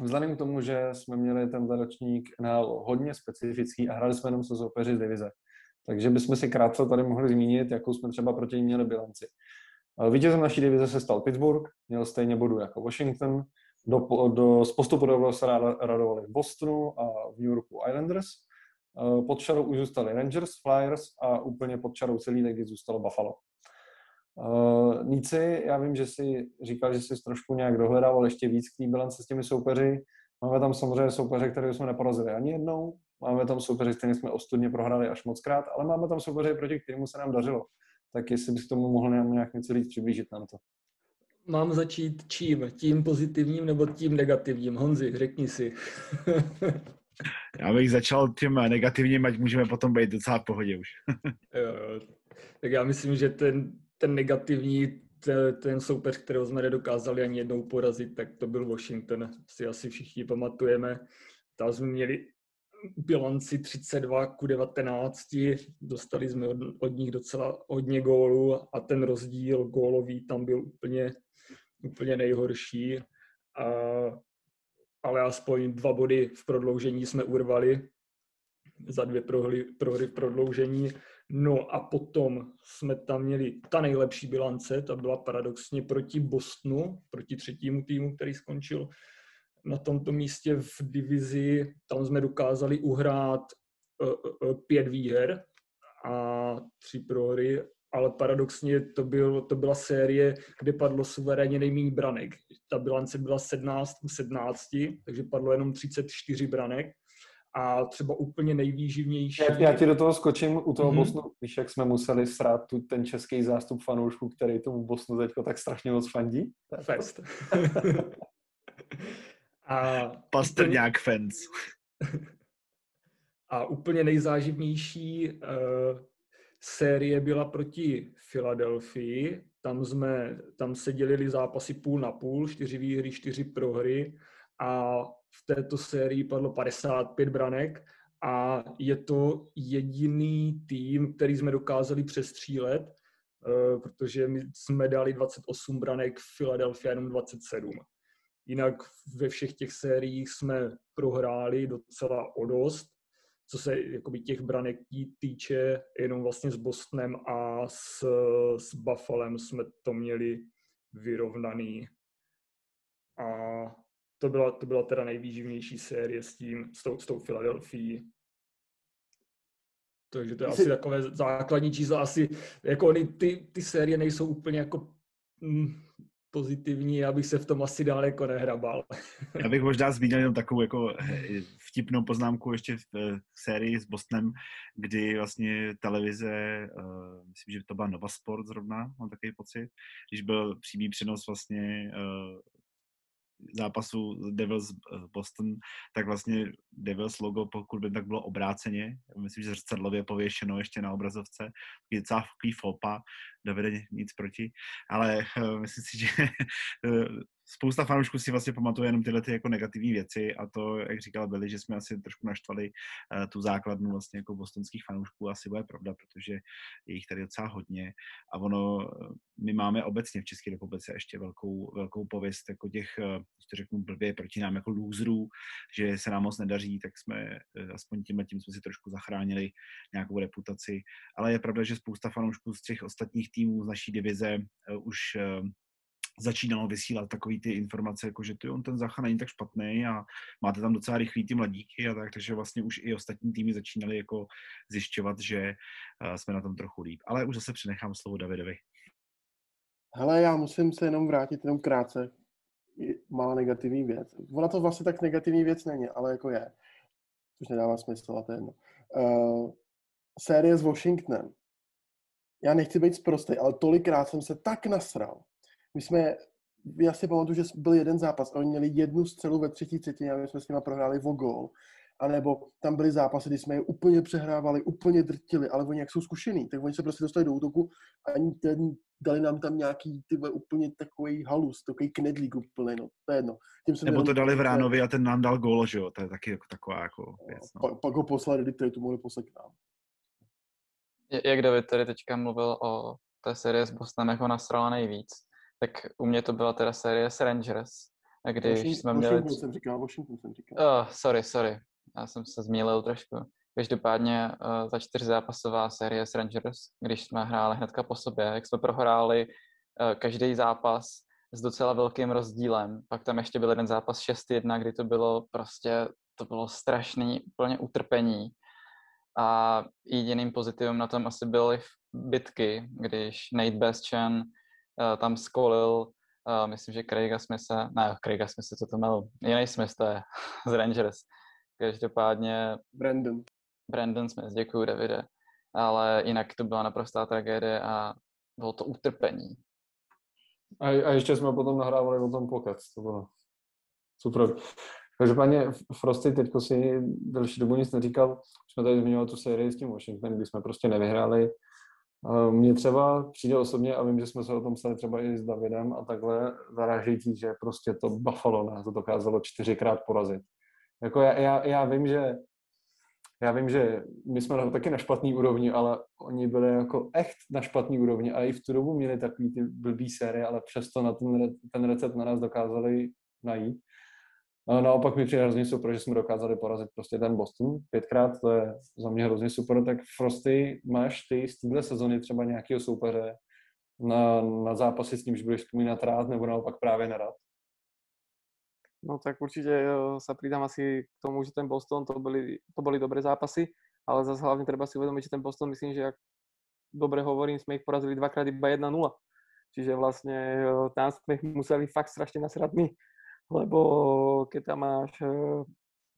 Vzhledem k tomu, že jsme měli ten ročník na hodně specifický a hráli jsme jenom se soupeři z divize. Takže bychom si krátce tady mohli zmínit, jakou jsme třeba proti ní měli bilanci. Vítězem naší divize se stal Pittsburgh, měl stejně bodů jako Washington, do, do, z postupu se radovali v Bostonu a v New Yorku Islanders. Eh, pod čarou už zůstali Rangers, Flyers a úplně pod čarou celý ligy zůstalo Buffalo. Uh, Níci, já vím, že si říkal, že jsi trošku nějak dohledával ještě víc k té bilance s těmi soupeři. Máme tam samozřejmě soupeře, které jsme neporazili ani jednou. Máme tam soupeře, které jsme ostudně prohráli až moc krát, ale máme tam soupeře, proti kterému se nám dařilo. Tak jestli bys k tomu mohl nějak něco víc přiblížit nám to. Mám začít čím? Tím pozitivním nebo tím negativním? Honzi, řekni si. Já bych začal tím negativním, ať můžeme potom být docela v pohodě už. jo, jo. Tak já myslím, že ten, ten negativní, ten, soupeř, kterého jsme nedokázali ani jednou porazit, tak to byl Washington. Si asi všichni pamatujeme. Tam jsme měli bilanci 32 ku 19, dostali jsme od, od nich docela hodně gólů a ten rozdíl gólový tam byl úplně, úplně nejhorší. A, ale aspoň dva body v prodloužení jsme urvali za dvě prohry, prohry v prodloužení. No a potom jsme tam měli ta nejlepší bilance, ta byla paradoxně proti Bostonu, proti třetímu týmu, který skončil na tomto místě v divizi. Tam jsme dokázali uhrát uh, uh, pět výher a tři prohry, ale paradoxně to, byl, to byla série, kde padlo suverénně nejméně branek. Ta bilance byla 17 17, takže padlo jenom 34 branek a třeba úplně nejvýživnější. Já, já ti do toho skočím u toho mm-hmm. Bosnu. Víš, jak jsme museli srát tu, ten český zástup fanoušků, který tomu Bosnu teďko tak strašně moc fandí? Fest. a Pastrňák fans. a úplně nejzáživnější uh, série byla proti Filadelfii. Tam, jsme, tam se dělili zápasy půl na půl, čtyři výhry, čtyři prohry a v této sérii padlo 55 branek a je to jediný tým, který jsme dokázali přestřílet, eh, protože my jsme dali 28 branek, Philadelphia jenom 27. Jinak ve všech těch sériích jsme prohráli docela o dost, co se jakoby těch branek týče, jenom vlastně s Bostonem a s, s Buffalem jsme to měli vyrovnaný. A to byla, to byla teda nejvýživnější série s tím, s tou, s tou Filadelfií. Takže to je asi takové základní číslo. Asi jako oni, ty, ty série nejsou úplně jako mm, pozitivní, abych se v tom asi dál jako nehrabal. Já bych možná zmínil jenom takovou jako eh, vtipnou poznámku ještě v eh, sérii s Bostonem, kdy vlastně televize, uh, myslím, že to byla Nova Sport zrovna, mám takový pocit, když byl přímý přenos vlastně uh, zápasu Devils eh, Boston, tak vlastně Devils logo, pokud by tak bylo obráceně, myslím, že zrcadlově pověšeno ještě na obrazovce, je docela fopa, Davide nic proti, ale uh, myslím si, že uh, spousta fanoušků si vlastně pamatuje jenom tyhle ty jako negativní věci a to, jak říkal Billy, že jsme asi trošku naštvali uh, tu základnu vlastně jako bostonských fanoušků, asi bude pravda, protože je jich tady docela hodně. A ono, my máme obecně v České republice ještě velkou, velkou pověst jako těch, když to řeknu blbě, proti nám jako lůzrů, že se nám moc nedaří, tak jsme aspoň tím tím jsme si trošku zachránili nějakou reputaci, ale je pravda, že spousta fanoušků z těch ostatních týmů z naší divize už začínalo vysílat takový ty informace, jako že ty on ten Zacha není tak špatný a máte tam docela rychlý ty mladíky a tak, takže vlastně už i ostatní týmy začínali jako zjišťovat, že uh, jsme na tom trochu líp. Ale už zase přenechám slovo Davidovi. Hele, já musím se jenom vrátit jenom krátce. Malá negativní věc. Ona to vlastně tak negativní věc není, ale jako je. Což nedává smysl a to je jedno. Uh, série s Washingtonem. Já nechci být zprostý, ale tolikrát jsem se tak nasral, my jsme, já si pamatuju, že byl jeden zápas a oni měli jednu střelu ve třetí třetině a my jsme s nimi prohráli o gol. A nebo tam byly zápasy, kdy jsme je úplně přehrávali, úplně drtili, ale oni jak jsou zkušený, tak oni se prostě dostali do útoku a ani ten, dali nám tam nějaký ty úplně takový halus, takový knedlík úplně, no, to je jedno. Tím nebo to dali v Ránovi a ten nám dal gól, že jo, to je taky jako taková jako věc. No. Pak, pak ho poslali do Detroitu, mohli poslat k nám. Jak David tady teďka mluvil o té série s Bostonem, jak ho nasrala nejvíc, tak u mě to byla teda série s Rangers, když Washington, jsme měli... Washington jsem říkal, Washington jsem říkal. Oh, sorry, sorry, já jsem se zmílil trošku. Každopádně uh, ta čtyřzápasová série s Rangers, když jsme hráli hnedka po sobě, jak jsme prohráli uh, každý zápas s docela velkým rozdílem. Pak tam ještě byl jeden zápas 6-1, kdy to bylo prostě, to bylo strašný, úplně utrpení. A jediným pozitivem na tom asi byly bitky, když Nate Bastian tam skolil, uh, myslím, že Craiga Smitha, ne, Craiga Smitha, co to měl, jiný Smith, to je z Rangers. Každopádně... Brandon. Brandon Smith, děkuji Davide. Ale jinak to byla naprostá tragédie a bylo to utrpení. A, a ještě jsme potom nahrávali o tom pokec, to bylo super. Každopádně Frosty teďko si delší dobu nic neříkal, jsme tady zmiňovali tu sérii s tím Washingtonem, kdy jsme prostě nevyhráli. Mně třeba přijde osobně, a vím, že jsme se o tom psali třeba i s Davidem a takhle zarážející, že prostě to Buffalo nás to dokázalo čtyřikrát porazit. Jako já, já, já vím, že já vím, že my jsme na, taky na špatný úrovni, ale oni byli jako echt na špatný úrovni a i v tu dobu měli takový ty blbý série, ale přesto na ten, ten recept na nás dokázali najít. A naopak mi přijde hrozně super, že jsme dokázali porazit prostě ten Boston pětkrát, to je za mě hrozně super. Tak Frosty, máš ty z téhle sezony třeba nějakého soupeře na, na zápasy s nímž budeš vzpomínat rád nebo naopak právě nerad? No tak určite eh, sa pridám asi k tomu, že ten Boston, to boli, to boli dobré zápasy, ale zase hlavne treba si uvedomiť, že ten Boston, myslím, že ak dobre hovorím, sme ich porazili dvakrát iba 1-0. Čiže vlastne eh, tam sme museli fakt strašne nasrať my, lebo keď tam máš eh,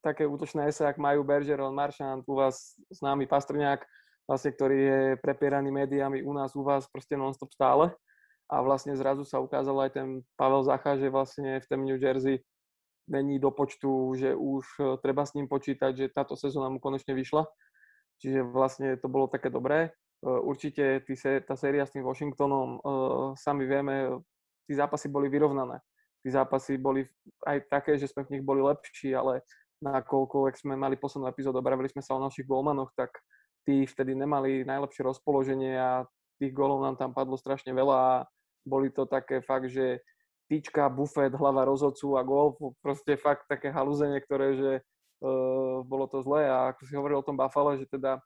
také útočné ese, ak majú Bergeron, Marchand, u vás známy Pastrňák, vlastne, ktorý je prepieraný médiami u nás, u vás proste non-stop stále. A vlastne zrazu sa ukázal aj ten Pavel Zacha, že vlastne v tom New Jersey není do počtu, že už e, treba s ním počítať, že táto sezóna mu konečne vyšla. Čiže vlastne to bolo také dobré. E, určite tý, tá séria s tým Washingtonom, sami vieme, tí zápasy boli vyrovnané. Tí zápasy boli aj také, že sme v nich boli lepší, ale nakoľko, ak sme mali poslednú epizódu, bavili sme sa o našich golmanoch, tak tí vtedy nemali najlepšie rozpoloženie a tých golov nám tam padlo strašne veľa a boli to také fakt, že tyčka, bufet, hlava rozhodcu a gol, proste fakt také halúzenie, ktoré, že uh, bolo to zlé a ako si hovoril o tom Buffalo, že teda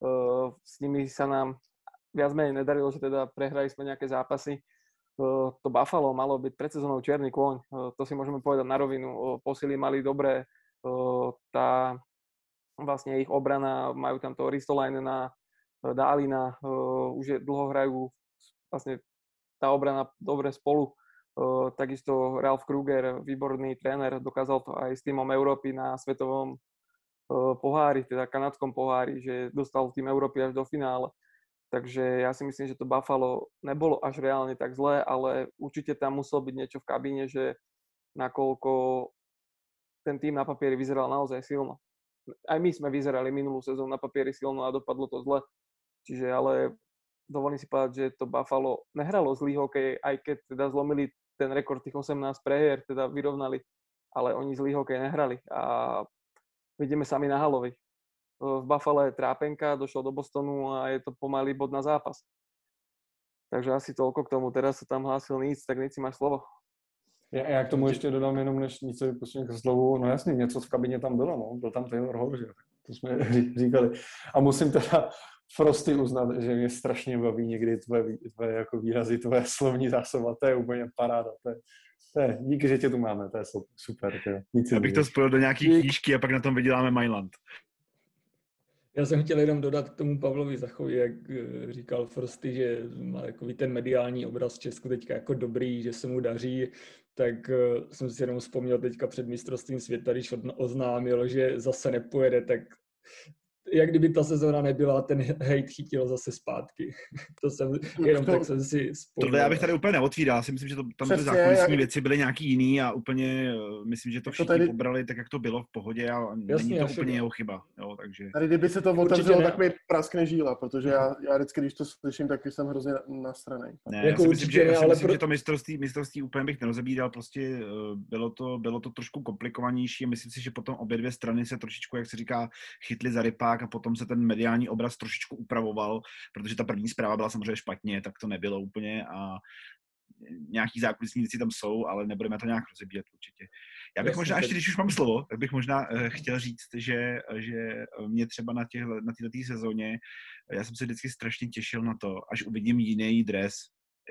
uh, s nimi sa nám viac menej nedarilo, že teda prehrali sme nejaké zápasy. To Buffalo malo byť pred sezónou čierny kôň, uh, to si môžeme povedať na rovinu. Uh, posily mali dobré, uh, tá vlastne ich obrana, majú tam toho Ristolainena, Dálina, už je, dlho hrajú vlastne tá obrana dobre spolu takisto Ralf Kruger, výborný tréner, dokázal to aj s týmom Európy na svetovom pohári, teda kanadskom pohári, že dostal tým Európy až do finále. Takže ja si myslím, že to Buffalo nebolo až reálne tak zlé, ale určite tam muselo byť niečo v kabíne, že nakoľko ten tým na papieri vyzeral naozaj silno. Aj my sme vyzerali minulú sezónu na papieri silno a dopadlo to zle. Čiže ale dovolím si povedať, že to Buffalo nehralo zlý hokej, aj keď teda zlomili ten rekord tých 18 prehier, teda vyrovnali, ale oni zlý hokej nehrali a vidíme sami na Halovi. V Buffalo je trápenka, došlo do Bostonu a je to pomalý bod na zápas. Takže asi toľko k tomu. Teraz sa tam hlásil nic, tak nic si máš slovo. Já, já k tomu ještě dodám jenom, než něco vypustím k slovu. No jasně, něco v kabině tam bylo, no. Byl tam Taylor Hall, že to jsme říkali. A musím teda Frosty uznat, že mě strašně baví někdy tvoje, tvoje jako výrazy, tvoje slovní zásoba, to je úplně paráda, to je, to je, díky, že tě tu máme, to je super. To je, nic Já bych to spojil do nějaký knížky a pak na tom vyděláme Myland. Já jsem chtěl jenom dodat k tomu Pavlovi Zachovi, jak eh, říkal Frosty, že má takový ten mediální obraz Česku teďka jako dobrý, že se mu daří, tak eh, jsem si jenom vzpomněl teďka před mistrovstvím světa, když oznámil, že zase nepojede, tak jak kdyby ta sezóna nebyla, ten hate chytil zase zpátky. to jsem, jenom to, tak jsem si vzpomněl. Tohle já bych tady úplně neotvíral, já si myslím, že to, tam ty zákulisní jak... věci byly nějaký jiný a úplně, eh, myslím, že to všichni to tady... pobrali tak, jak to bylo v pohodě a Jasně, není to úplně jeho chyba. Jo, takže... Tady kdyby se to otevřelo, tak mi praskne žíla, protože já, já vždycky, když to slyším, tak jsem hrozně na straně. Ne, jako já si myslím, že, ne, já si myslím, pro... že to mistrovství, mistrovství úplně bych nerozebíral, prostě eh, bylo to, bylo to trošku komplikovanější myslím si, že potom obě dvě strany se trošičku, jak se říká, chytli za rypák a potom se ten mediální obraz trošičku upravoval, protože ta první zpráva byla samozřejmě špatně, tak to nebylo úplně a nějaký zákulisní věci tam jsou, ale nebudeme to nějak rozebíjet určitě. Já bych Jasně, možná, ještě když už mám slovo, tak bych možná uh, chtěl říct, že, že mě třeba na, těhle, na této sezóně, já jsem se vždycky strašně těšil na to, až uvidím jiný dres,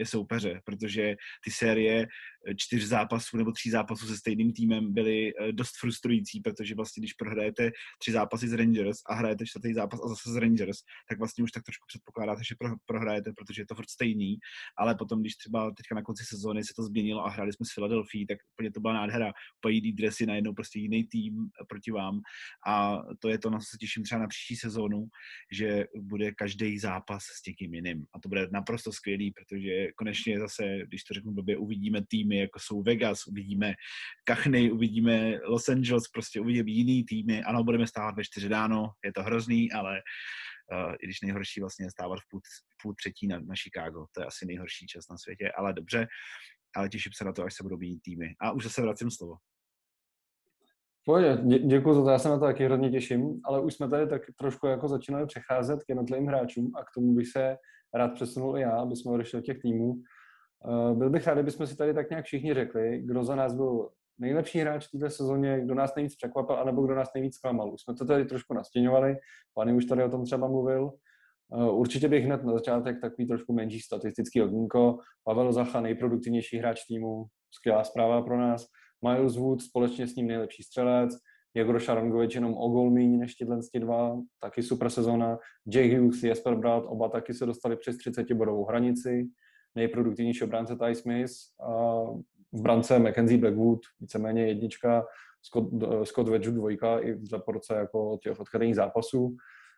soupeře, protože ty série eh, čtyř zápasů nebo tří zápasů se stejným týmem byly eh, dost frustrující, protože vlastně když prohrajete tři zápasy z Rangers a hrajete čtvrtý zápas a zase z Rangers, tak vlastně už tak trošku předpokládáte, že prohrajete, protože je to furt stejný, ale potom, když třeba teďka na konci sezóny se to změnilo a hráli jsme s Philadelphia, tak úplně to byla nádhera. Úplně jiný dresy, najednou prostě jiný tým proti vám. A to je to, na co se těším třeba na příští sezónu, že bude každý zápas s někým jiným. A to bude naprosto skvělý, protože konečně zase, když to řeknu blbě, uvidíme týmy, jako jsou Vegas, uvidíme Kachny, uvidíme Los Angeles, prostě uvidíme jiný týmy. Ano, budeme stávat ve čtyři ráno, je to hrozný, ale uh, i když nejhorší vlastně je stávat v půl, půl třetí na, na Chicago, to je asi nejhorší čas na světě, ale dobře, ale těším se na to, až se budou měnit týmy. A už zase vracím slovo. Pojď, dě, děkuji za to, já se na to taky hodně těším, ale už jsme tady tak trošku jako začínali přecházet k jednotlivým hráčům a k tomu bych se rád přesunul i já, aby jsme odešli od těch týmů. Uh, byl bych rád, kdybychom si tady tak nějak všichni řekli, kdo za nás byl nejlepší hráč v této sezóně, kdo nás nejvíc překvapil, anebo kdo nás nejvíc zklamal. Už jsme to tady trošku nastěňovali, Pani už tady o tom třeba mluvil. Uh, určitě bych hned na začátek takový trošku menší statistický ogínko. Pavel Zacha, nejproduktivnější hráč týmu, skvělá zpráva pro nás. Miles Wood, společně s ním nejlepší střelec. Jegor Šarangovič jenom o gol méně než tyhle dva, taky super sezóna. Jay Hughes, Jesper Brad, oba taky se dostali přes 30 bodovou hranici. Nejproduktivnější obránce Ty Smith, a v brance Mackenzie Blackwood, víceméně jednička, Scott, Scott Wedge dvojka i v zaporce jako těch odchadených zápasů.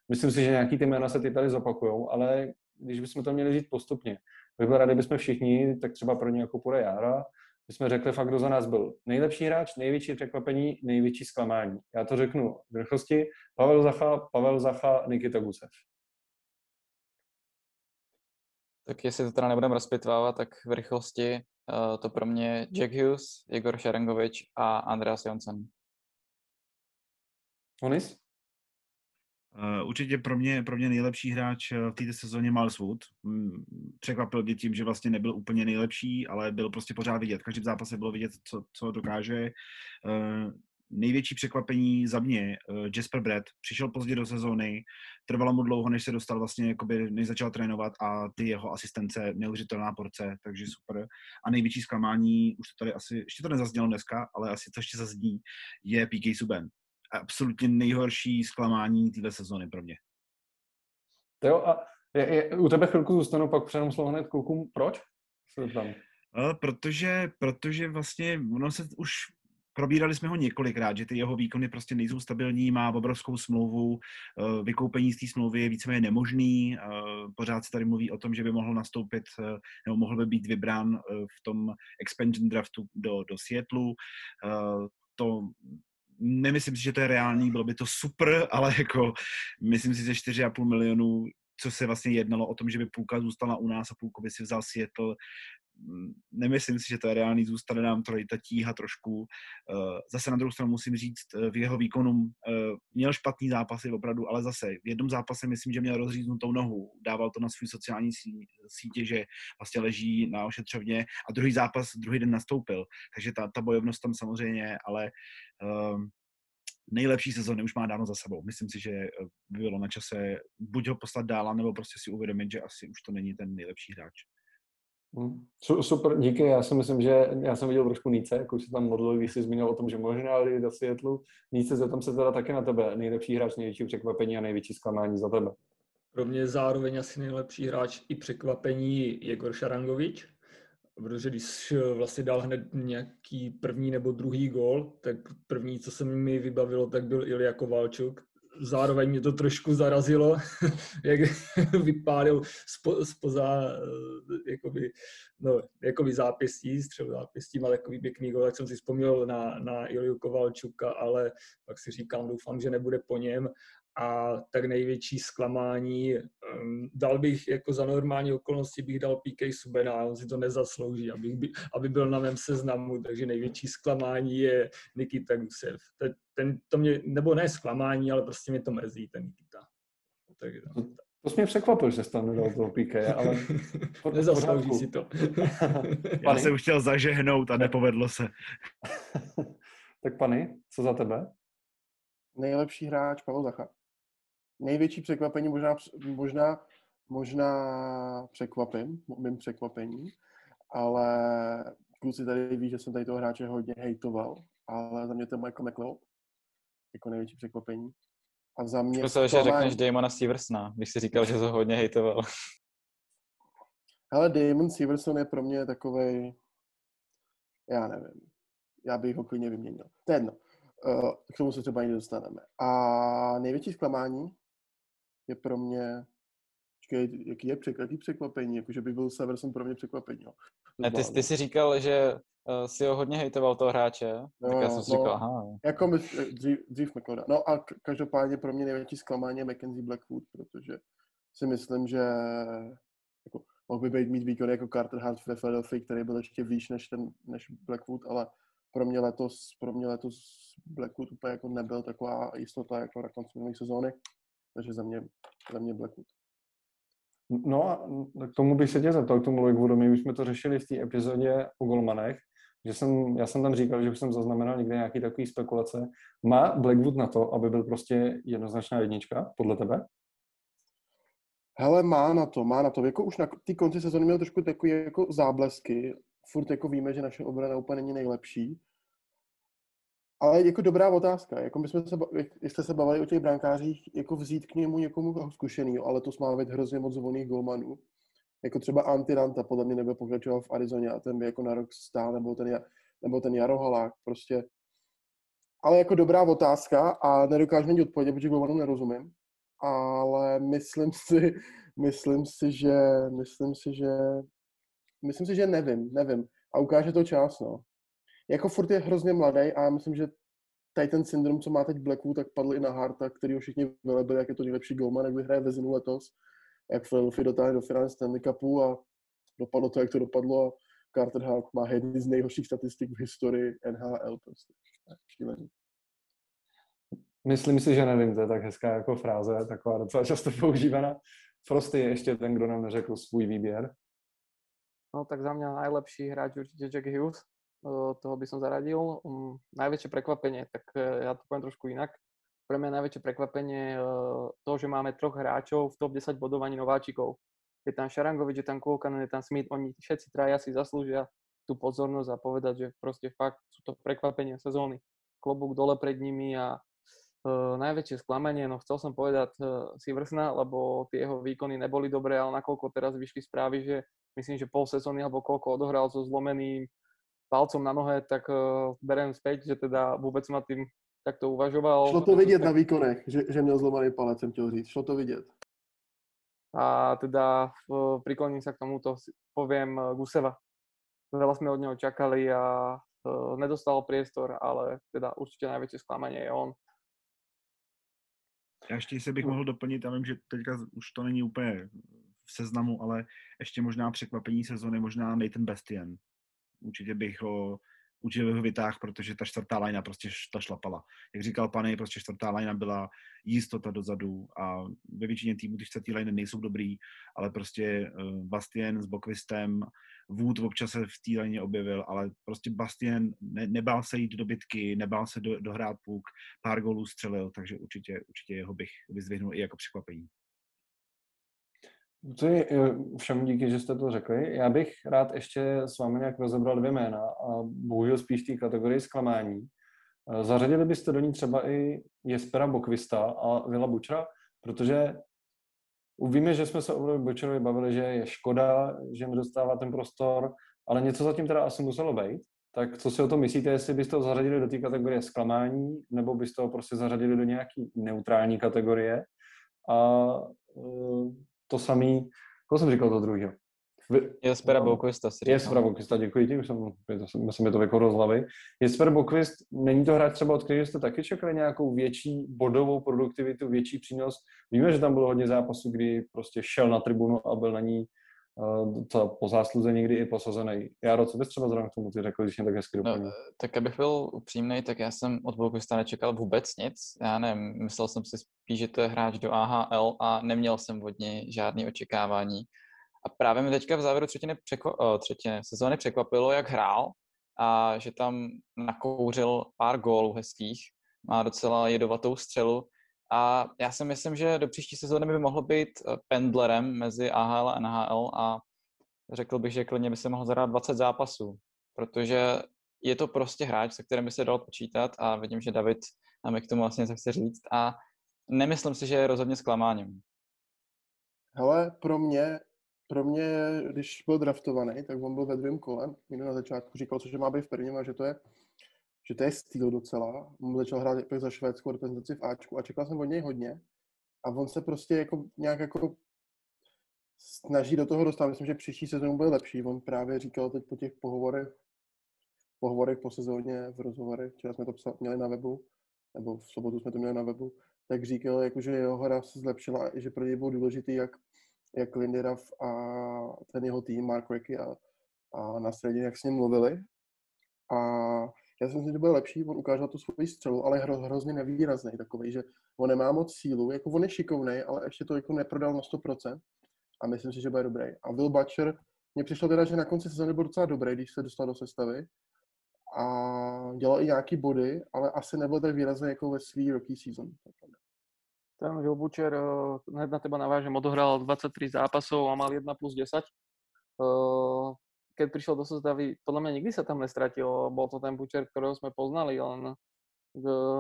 Myslím si, že nějaký ty jména se ty tady zopakují, ale když bychom to měli říct postupně, bych byl rád, kdybychom všichni, tak třeba pro nějakou půjde Jára, my jsme řekli fakt, kdo za nás byl nejlepší hráč, největší překvapení, největší zklamání. Já to řeknu v rychlosti. Pavel Zacha, Pavel Zacha, Nikita Gusev. Tak jestli to teda nebudeme rozpitvávat, tak v rychlosti uh, to pro mě Jack Hughes, Igor Šarengovič a Andreas Jonsen. Onis? Uh, určitě pro mě, pro mě nejlepší hráč eh, v této sezóně Miles Wood. Mm, překvapil mě tím, že vlastně nebyl úplně nejlepší, ale byl prostě pořád vidět. Každý zápase bylo vidět, co, co dokáže. Uh, největší překvapení za mě, Jasper Brett, přišel pozdě do sezóny, trvalo mu dlouho, než se dostal vlastně, jakoby, než začal trénovat a ty jeho asistence, neuvěřitelná porce, takže super. A největší zklamání, už to tady asi, ještě to nezaznělo dneska, ale asi to ještě zazní, je PK Suben absolutně nejhorší zklamání téhle sezóny pro mě. Jo, a je, je, u tebe chvilku zůstanu, pak přenom slovo hned klukům. Proč? Se tam. No, protože, protože vlastně ono se už probírali jsme ho několikrát, že ty jeho výkony prostě nejsou stabilní, má obrovskou smlouvu, eh, vykoupení z té smlouvy je víceméně nemožný, eh, pořád se tady mluví o tom, že by mohl nastoupit nebo mohl by být vybrán v tom expansion draftu do, do Seattleu. To nemyslím si, že to je reálný, bylo by to super, ale jako myslím si, že 4,5 milionů, co se vlastně jednalo o tom, že by půlka zůstala u nás a půlku by si vzal Seattle, nemyslím si, že to je reálný, zůstane nám troj ta tíha trošku. Eh, zase na druhou stranu musím říct, eh, v jeho výkonu eh, měl špatný zápasy opravdu, ale zase v jednom zápase myslím, že měl rozříznutou nohu, dával to na svůj sociální sítě, že vlastně leží na ošetřovně a druhý zápas druhý den nastoupil, takže ta, ta bojovnost tam samozřejmě, ale nejlepší sezóny už má dávno za sebou. Myslím si, že by bylo na čase buď ho poslat dál, nebo prostě si uvědomit, že asi už to není ten nejlepší hráč. Hmm. Super, díky. Já si myslím, že já jsem viděl trošku Níce, jak už se tam modlil, když jsi zmínil o tom, že možná jde do Seattleu. Níce, zeptám se teda taky na tebe. Nejlepší hráč, největší překvapení a největší zklamání za tebe. Pro mě zároveň asi nejlepší hráč i překvapení Jegor Šarangovič, protože když vlastně dal hned nějaký první nebo druhý gol, tak první, co se mi vybavilo, tak byl Ilja Kovalčuk. Zároveň mě to trošku zarazilo, jak vypálil spo, spoza eh, jakoby, no, jakoby zápěstí, střel zápěstí, mal takový pěkný gol, jak jsem si vzpomněl na, na Ilju Kovalčuka, ale pak si říkám, doufám, že nebude po něm a tak největší zklamání, um, dal bych jako za normální okolnosti bych dal PK Subena, on si to nezaslouží, aby, aby byl na mém seznamu, takže největší zklamání je Nikita Gusev. Ten, ten, to mě, nebo ne zklamání, ale prostě mě to mrzí, ten Nikita. Takže, to, to jsi mě překvapil, že jsi tam nedal toho PK, ale... Nezaslouží si to. Já jsem chtěl zažehnout a nepovedlo se. tak pane, co za tebe? Nejlepší hráč Pavel Zacha největší překvapení možná, možná možná překvapím, mým překvapení, ale kluci tady ví, že jsem tady toho hráče hodně hejtoval, ale za mě to je Michael McLeod, jako největší překvapení. A za mě... Myslel, že řekneš Damona Seversona, když jsi říkal, že to hodně hejtoval. Ale Damon Severson je pro mě takovej, já nevím, já bych ho klidně vyměnil. To je jedno. Uh, k tomu se třeba ani dostaneme. A největší zklamání je pro mě, počkej, jaký je překvapení, překvapení, jakože by byl Severson pro mě překvapení. Jo. Ne, ty, ty jsi říkal, že uh, si ho hodně hejtoval toho hráče, no, tak já jsem si no, říkal, aha. Jako my, dřív, dřív McLeoda. No a každopádně pro mě největší zklamání je Mackenzie Blackwood, protože si myslím, že jako, mohl by být mít výkon jako Carter Hart ve Philadelphia, který byl ještě výš než, ten, než Blackwood, ale pro mě letos, pro mě letos Blackwood úplně jako nebyl taková jistota jako na konci minulé sezóny, takže za mě, za mě Blackwood. No a k tomu bych se tě zeptal, k tomu Blackwood, my už jsme to řešili v té epizodě o Golmanech, že jsem, já jsem tam říkal, že už jsem zaznamenal někde nějaký takový spekulace. Má Blackwood na to, aby byl prostě jednoznačná jednička, podle tebe? Hele, má na to, má na to. Jako už na ty konci sezóny měl trošku takový jako záblesky. Furt jako víme, že naše obrana úplně není nejlepší. Ale jako dobrá otázka. Jako my jsme se, jak jste se bavili o těch brankářích, jako vzít k němu někomu zkušený, ale to má být hrozně moc volných golmanů. Jako třeba Antiranta, podle mě nebyl pokračoval v Arizoně a ten by jako na rok stál, nebo ten, nebo ten Jarohalák, prostě. Ale jako dobrá otázka a nedokážu mi odpovědět, protože golmanům nerozumím ale myslím si, myslím si, že, myslím si, že, myslím si, že nevím, nevím. A ukáže to čas, no. Jako furt je hrozně mladý a já myslím, že tady ten syndrom, co má teď Blackwood, tak padl i na Harta, který ho všichni vylebili, jak je to nejlepší golman, jak vyhraje vezinu letos, jak Philadelphia dotáhne do finále Stanley Cupu a dopadlo to, jak to dopadlo a Carter Hart má jedny z nejhorších statistik v historii NHL prostě. Šílený. Myslím si, že nevím, to je tak hezká jako fráze, taková docela často používaná. Frosty je ještě ten, kdo nám neřekl svůj výběr. No tak za mňa najlepší hráč určite Jack Hughes, toho by som zaradil. Um, najväčšie prekvapenie, tak e, ja to poviem trošku inak. Pre mňa najväčšie prekvapenie e, to, že máme troch hráčov v top 10 bodovaní nováčikov. Je tam Šarangovič, je tam Kulkanen, je tam Smith, oni všetci traja si zaslúžia tú pozornosť a povedať, že proste fakt sú to prekvapenia sezóny. Klobúk dole pred nimi a Uh, najväčšie sklamanie, no chcel som povedať uh, Siversna, lebo tie jeho výkony neboli dobré, ale nakoľko teraz vyšli správy, že myslím, že pol sezóny alebo koľko odohral so zlomeným palcom na nohe, tak uh, berem späť, že teda vôbec ma tým takto uvažoval. Šlo to vidět na výkonech, že, že měl zlomený palec, jsem chtěl říct. Šlo to vidět. A teda uh, prikloním sa k tomuto, poviem uh, Guseva. Veľa sme od neho čakali a uh, nedostal priestor, ale teda určite najväčšie sklamanie je on. Já ještě se bych mohl doplnit, já vím, že teďka už to není úplně v seznamu, ale ještě možná překvapení sezóny, možná Nathan Bastian. Určitě bych ho určitě bych ho vytáhl, protože ta čtvrtá lajna prostě ta šlapala. Jak říkal pane, prostě čtvrtá lajna byla jistota dozadu a ve většině týmů ty čtvrtý lajny nejsou dobrý, ale prostě uh, Bastien s Bokvistem, Wood občas se v té lajně objevil, ale prostě Bastien ne, nebál se jít do bitky, nebál se do, dohrát puk, pár gólů střelil, takže určitě, určitě jeho bych vyzvihnul i jako překvapení. To je všem díky, že jste to řekli. Já bych rád ještě s vámi nějak rozebral dvě jména a bohužel spíš té kategorii zklamání. Eh, zařadili byste do ní třeba i Jespera Bokvista a Vila Bučra, protože víme, že jsme se o Bučerovi bavili, že je škoda, že nedostává ten prostor, ale něco zatím teda asi muselo být. Tak co si o tom myslíte, jestli byste ho zařadili do té kategorie zklamání, nebo byste ho prostě zařadili do nějaký neutrální kategorie? A uh, to samý, koho jsem říkal to druhého? Jesper Bokvist asi Jesper Bokvista, děkuji ti, už jsem, myslím, je to vykouro z hlavy. Jesper Bokvist, není to hráč třeba, od kterého jste taky čekali nějakou větší bodovou produktivitu, větší přínos? Víme, že tam bylo hodně zápasů, kdy prostě šel na tribunu a byl na ní to po zásluze někdy i posazený. Jaro, co bys třeba zrovna k tomu ty řekl, když mě tak hezky? No, tak abych byl upřímný, tak já jsem od Volkvista nečekal vůbec nic. Já nevím, myslel jsem si spíš, že to je hráč do AHL a neměl jsem od něj žádné očekávání. A právě mi teďka v závěru třetiny, překva- třetiny sezóny překvapilo, jak hrál a že tam nakouřil pár gólů hezkých, má docela jedovatou střelu A já si myslím, že do příští sezóny by mohl být eh, pendlerem mezi AHL a NHL a řekl bych, že klidně by se mohl zahrát 20 zápasů, protože je to prostě hráč, se kterým by se dalo počítat a vidím, že David nám k tomu vlastně něco chce říct a nemyslím si, že je rozhodně zklamáním. Hele, pro mě, pro mě, když byl draftovaný, tak on byl ve druhém kole, někdo na začátku říkal, že má být v prvním a že to je že to je styl docela. On začal hrát za švédskou reprezentaci v Ačku a čekal jsem od něj hodně. A on se prostě jako nějak jako snaží do toho dostat. Myslím, že příští sezónu bude lepší. On právě říkal teď po těch pohovorech, pohovorech po sezóně, v rozhovorech, včera jsme to psal, měli na webu, nebo v sobotu jsme to měli na webu, tak říkal, jako, že jeho hra se zlepšila, že pro něj bylo důležitý, jak, jak Linderaf a ten jeho tým, Mark Ricky a, a na středě, jak s ním mluvili. A já si myslím, že bude lepší, on ukáže tu svoji střelu, ale hro, hrozně nevýrazný takový, že on nemá moc sílu, jako on je šikovný, ale ještě to jako neprodal na 100% a myslím si, že bude dobrý. A Will Butcher, mně přišlo teda, že na konci sezóny byl docela dobrý, když se dostal do sestavy a dělal i nějaký body, ale asi nebyl tak výrazný jako ve svý rookie season. Ten Will Butcher, hned na teba navážem, odohral 23 zápasov a mal 1 plus 10 keď prišiel do zostavy, podľa mňa nikdy sa tam nestratil. Bol to ten Bučer, ktorého sme poznali, len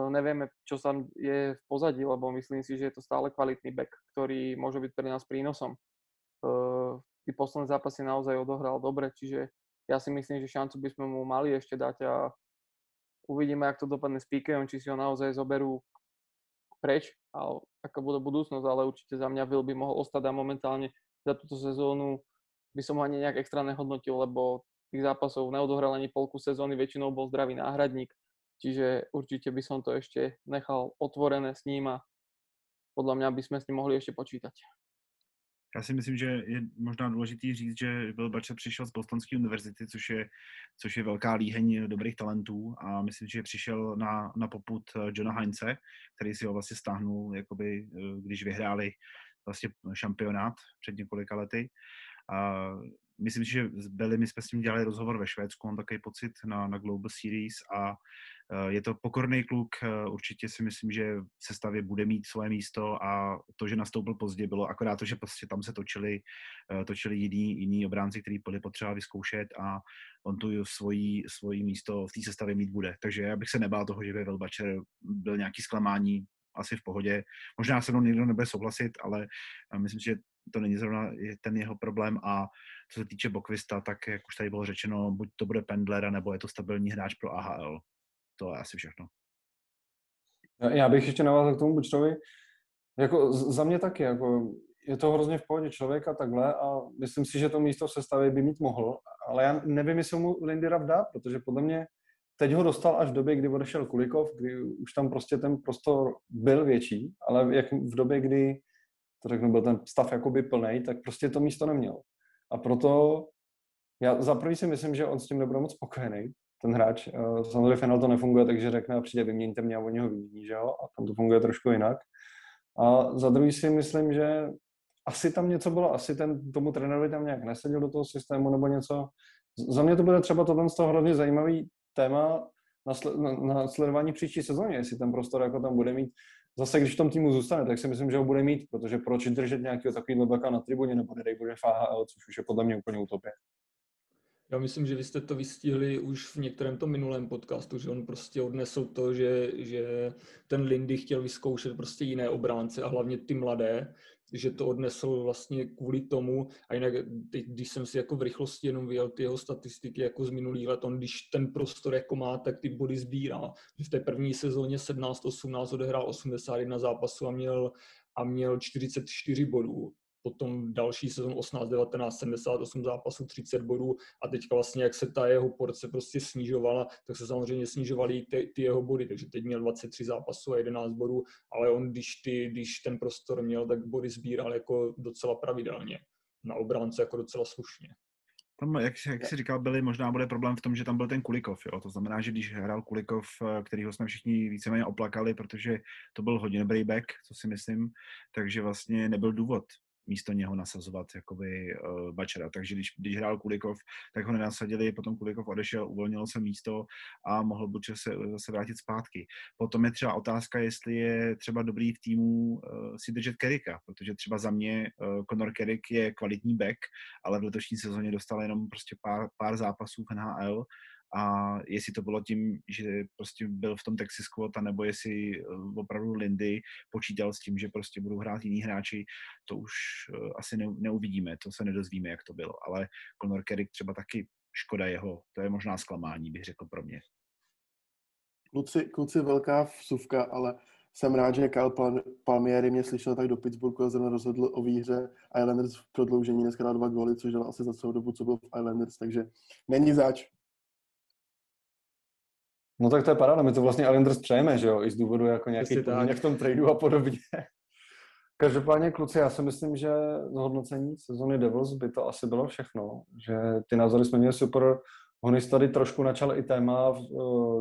nevieme, čo sa je v pozadí, lebo myslím si, že je to stále kvalitný back, ktorý môže byť pre nás prínosom. Tí posledné zápasy naozaj odohral dobre, čiže ja si myslím, že šancu by sme mu mali ešte dať a uvidíme, jak to dopadne s Píkejom, či si ho naozaj zoberú preč, ale aká bude budúcnosť, ale určite za mňa Will by mohol ostať a momentálne za túto sezónu by som ho ani nejak extra nehodnotil, lebo tých zápasov neodohral ani polku sezóny, väčšinou bol zdravý náhradník, čiže určite by som to ešte nechal otvorené s ním a mňa by sme s ním mohli ešte počítať. Já si myslím, že je možná důležitý říct, že Bill Butcher přišel z Bostonské univerzity, což je, což je velká líheň dobrých talentů a myslím, že přišel na, na poput Johna Heinze, který si ho vlastně stáhnul, jakoby, když vyhráli vlastně šampionát před několika lety. A myslím si, že s Belly jsme s ním dělali rozhovor ve Švédsku, mám takový pocit na, na Global Series a e, je to pokorný kluk, e, určitě si myslím, že v sestavě bude mít svoje místo a to, že nastoupil pozdě, bylo akorát to, že prostě tam se točili, e, točili jiný, jiný obránci, který byli potřeba vyzkoušet a on tu svojí, svojí místo v té sestavě mít bude. Takže já bych se nebál toho, že by Velbačer byl nějaký zklamání, asi v pohodě. Možná se mnou někdo nebude souhlasit, ale myslím, že to není zrovna ten jeho problém a co se týče Bokvista, tak jak už tady bylo řečeno, buď to bude pendler, nebo je to stabilní hráč pro AHL. To je asi všechno. Já bych ještě navázal k tomu Bučrovi. Jako za mě taky, jako je to hrozně v pohodě člověka takhle a myslím si, že to místo v sestavě by mít mohl, ale já nevím, jestli mu Lindy Raff dá, protože podle mě teď ho dostal až v době, kdy odešel Kulikov, kdy už tam prostě ten prostor byl větší, ale jak v době, kdy to řeknu, byl ten stav jakoby plný, tak prostě to místo neměl. A proto já za prvý si myslím, že on s tím nebude moc spokojený, ten hráč. Eh, samozřejmě final to nefunguje, takže řekne a přijde vyměníte mě a oni ho vymění, že jo? A tam to funguje trošku jinak. A za druhý si myslím, že asi tam něco bylo, asi ten, tomu trenérovi tam nějak neseděl do toho systému nebo něco. Za mě to bude třeba tohle z toho hrozně zajímavý téma na, na, na sledování příští sezóně, jestli ten prostor jako tam bude mít zase, když v tom týmu zůstane, tak si myslím, že ho bude mít, protože proč držet nějakého takového baka na tribuně, nebo nedej bože FHL, což už je podle mě úplně utopie. Já myslím, že vy jste to vystihli už v některém tom minulém podcastu, že on prostě odnesl to, že, že ten Lindy chtěl vyzkoušet prostě jiné obránce a hlavně ty mladé, že to odnesl vlastně kvůli tomu a jinak, teď, když jsem si jako v rychlosti jenom vyjel ty jeho statistiky jako z minulých let, on když ten prostor jako má, tak ty body sbírá. V té první sezóně 17-18 odehrál 81 zápasů a měl, a měl 44 bodů potom další sezon 18, 19, 78 zápasů, 30 bodů a teďka vlastně, jak se ta jeho porce prostě snižovala, tak se samozřejmě snižovaly ty, ty jeho body, takže teď měl 23 zápasů a 11 bodů, ale on, když, ty, když ten prostor měl, tak body sbíral jako docela pravidelně. Na obránce jako docela slušně. Tam, jak, jak jsi říkal, byly, možná bude problém v tom, že tam byl ten Kulikov. Jo? To znamená, že když hrál Kulikov, eh, kterýho jsme všichni víceméně oplakali, protože to byl hodně dobrý back, co si myslím, takže vlastně nebyl důvod místo něho nasazovat jakoby uh, Bačera. Takže když, když hrál Kulikov, tak ho nenasadili, potom Kulikov odešel, uvolnilo se místo a mohl Butcher se zase vrátit zpátky. Potom je třeba otázka, jestli je třeba dobrý v týmu uh, si držet Kerika, protože třeba za mě uh, Conor Kerik je kvalitní back, ale v letošní sezóně dostal jenom prostě pár, pár zápasů v NHL a jestli to bylo tím, že prostě byl v tom Texas Squad, nebo jestli eh, opravdu Lindy počítal s tím, že prostě budou hrát jiní hráči, to už eh, asi neuvidíme, to se nedozvíme, jak to bylo, ale Conor Kerrick třeba taky škoda jeho, to je možná zklamání, bych řekl pro mě. Kluci, kluci velká vsuvka, ale jsem rád, že Kyle Palmieri mě slyšel tak do Pittsburghu a zrovna rozhodl o výhře Islanders v prodloužení dneska na dva góly, což dal asi za celou dobu, co byl v Islanders, takže není zač. No tak to je paráda, my to vlastně Islanders přejeme, že jo, i z důvodu jako nějaký v tom tradu a podobně. Každopádně, kluci, já si myslím, že zhodnocení sezóny Devils by to asi bylo všechno, že ty názory jsme měli super, Honis tady trošku načal i téma,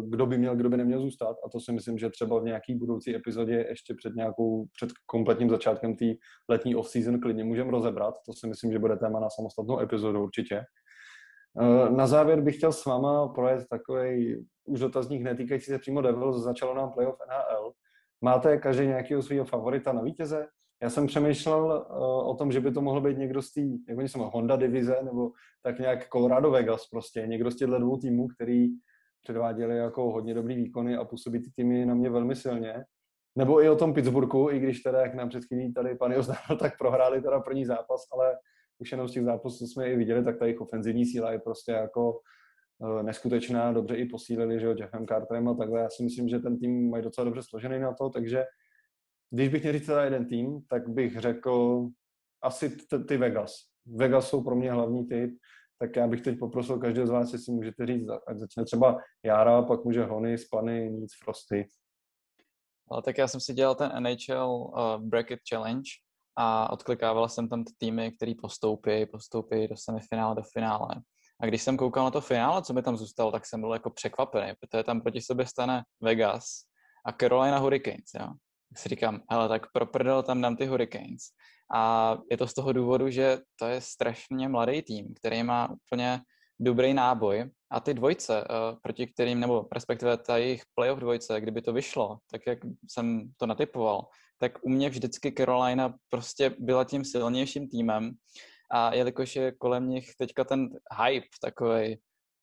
kdo by měl, kdo by neměl zůstat a to si myslím, že třeba v nějaký budoucí epizodě ještě před nějakou, před kompletním začátkem té letní off-season klidně můžeme rozebrat. To si myslím, že bude téma na samostatnou epizodu určitě. Eh, na závěr bych chtěl s váma projet takový už dotazník netýkající se přímo Devils, začalo nám playoff NHL. Máte každý nějakého svého favorita na vítěze? Já jsem přemýšlel uh, o tom, že by to mohlo být někdo z té, jak oni jsou, Honda divize, nebo tak nějak Colorado Vegas prostě, někdo z těchto dvou týmů, který předváděli jako hodně dobrý výkony a působí ty týmy na mě velmi silně. Nebo i o tom Pittsburghu, i když teda, jak nám před chvílí tady pan oznámil, tak prohráli teda první zápas, ale už jenom z těch zápasů jsme i viděli, tak ta jejich ofenzivní síla je prostě jako uh, neskutečná, dobře i posílili, že jo, Jeffem Carterem a takhle. Já si myslím, že ten tým mají docela dobře složený na to, takže když bych měl říct teda jeden tým, tak bych řekl asi ty Vegas. Vegas jsou pro mě hlavní typ, tak já bych teď poprosil každého z vás, jestli můžete říct, ať začne třeba Jára, pak může Hony, Spany, Nic, Frosty. Ale tak já jsem si dělal ten NHL uh, Bracket Challenge a odklikával jsem tam ty týmy, který postoupí, postoupí do semifinále, do finále. A když jsem koukal na to finále, co mi tam zůstalo, tak jsem byl jako překvapený, protože tam proti sobě stane Vegas a Carolina Hurricanes, jo. Tak si říkám, hele, tak pro prdel tam dám ty Hurricanes. A je to z toho důvodu, že to je strašně mladý tým, který má úplně dobrý náboj a ty dvojce, uh, proti kterým, nebo respektive ta jejich playoff dvojce, kdyby to vyšlo, tak jak jsem to natypoval, tak u mě vždycky Carolina prostě byla tím silnějším týmem a jelikož je kolem nich teďka ten hype takový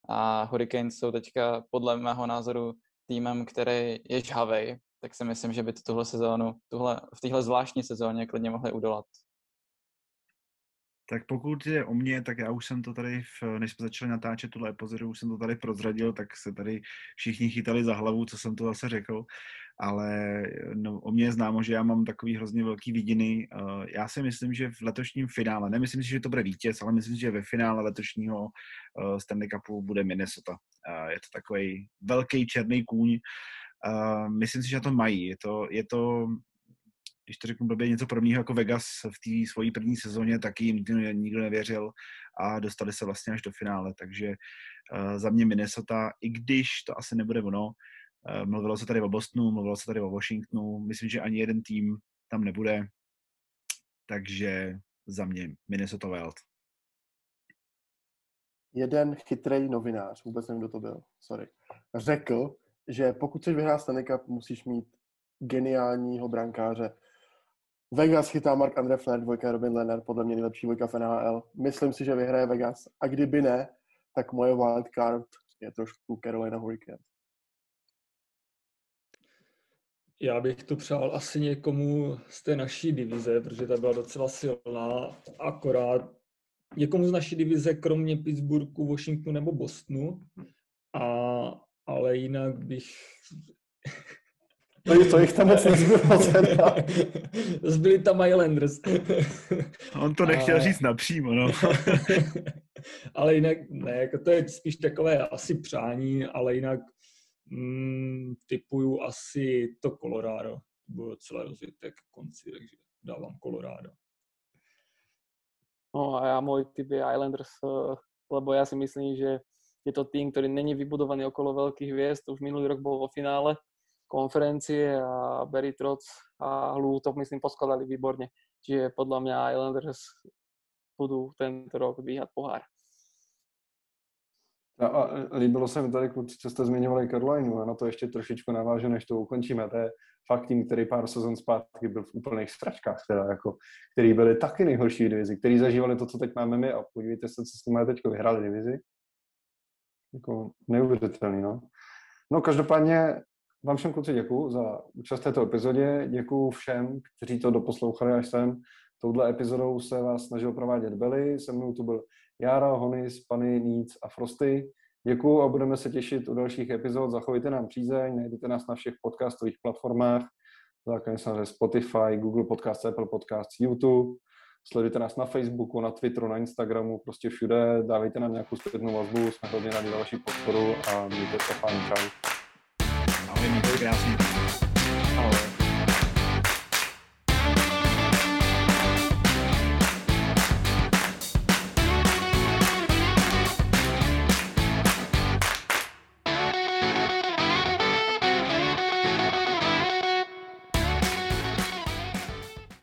a Hurricanes jsou teďka podle mého názoru týmem, který je žhavej, tak si myslím, že by to tuhle sezónu, tuhle, v téhle zvláštní sezóně klidně mohli udolat. Tak pokud je o mě, tak já už jsem to tady, v, než jsme začali natáčet tuhle epizodu, už jsem to tady prozradil, tak se tady všichni chytali za hlavu, co jsem to zase řekl, ale no, o mě je známo, že já mám takový hrozně velký vidiny. Uh, já si myslím, že v letošním finále, nemyslím si, že to bude vítěz, ale myslím si, že ve finále letošního uh, Stanley Cupu bude Minnesota. Uh, je to takový velký černý kůň. Myslím si, že to mají. Je to, je to když to řeknu blbě, něco podobného jako Vegas v té svojí první sezóně, taky jim nikdo, nikdo nevěřil a dostali se vlastně až do finále, takže uh, za mě Minnesota, i když to asi nebude ono, uh, mluvilo se tady o Bostonu, mluvilo se tady o Washingtonu, myslím, že ani jeden tým tam nebude, takže za mě Minnesota Wild. Jeden chytrý novinář, vůbec nevím, kdo to byl, sorry, řekl, že pokud chceš vyhrát Stanley Cup, musíš mít geniálního brankáře, Vegas chytá Mark Andre Flair, dvojka Robin Leonard, podle mě nejlepší dvojka v NHL. Myslím si, že vyhraje Vegas. A kdyby ne, tak moje wildcard je trošku Carolina Hurricanes. Já bych to přál asi někomu z té naší divize, protože ta byla docela silná, akorát někomu z naší divize, kromě Pittsburghu, Washingtonu nebo Bostonu, a, ale jinak bych to, to jich tam moc nezbylo Zbyli tam Islanders. On to nechtěl a... říct napřímo, no. ale jinak, ne, jako to je spíš takové asi přání, ale jinak mm, typuju asi to Colorado. Bylo celé rozjeté k konci, takže dávám Colorado. No a já můj typ je Islanders, eh, lebo já si myslím, že je to tým, ktorý není vybudovaný okolo veľkých hviezd. Už minulý rok bol vo finále konferencie a Barry Trotz a Lou to myslím poskladali výborne. Čiže podľa mňa Islanders budú tento rok dvíhať pohár. A, a líbilo se mi tady, kluci, co jste zmiňovali Carolinu a na to ještě trošičku navážu, než to ukončíme. To je fakt tým, který pár sezon zpátky byl v úplných stračkách, teda jako, který byli taky nejhorší v divizi, který zažívali to, co teď máme my a podívejte se, co s tím teď vyhráli divizi. Jako neuvěřitelný, no. No každopádně vám všem kluci děkuji za účast této epizodě, děkuji všem, kteří to doposlouchali až sem. Touhle epizodou se vás snažil provádět Belly, se mnou tu byl Jára, Honis, Pany, Níc a Frosty. Děkuji a budeme se těšit u dalších epizod. Zachovejte nám přízeň, najdete nás na všech podcastových platformách, základně samozřejmě Spotify, Google Podcast, Apple Podcast, YouTube. Sledujte nás na Facebooku, na Twitteru, na Instagramu, prostě všude. Dávejte nám nějakou zpětnou vazbu, jsme hodně rádi za vaši podporu a mějte se fajn. Čau. Ahoj, mějte krásně. Ahoj.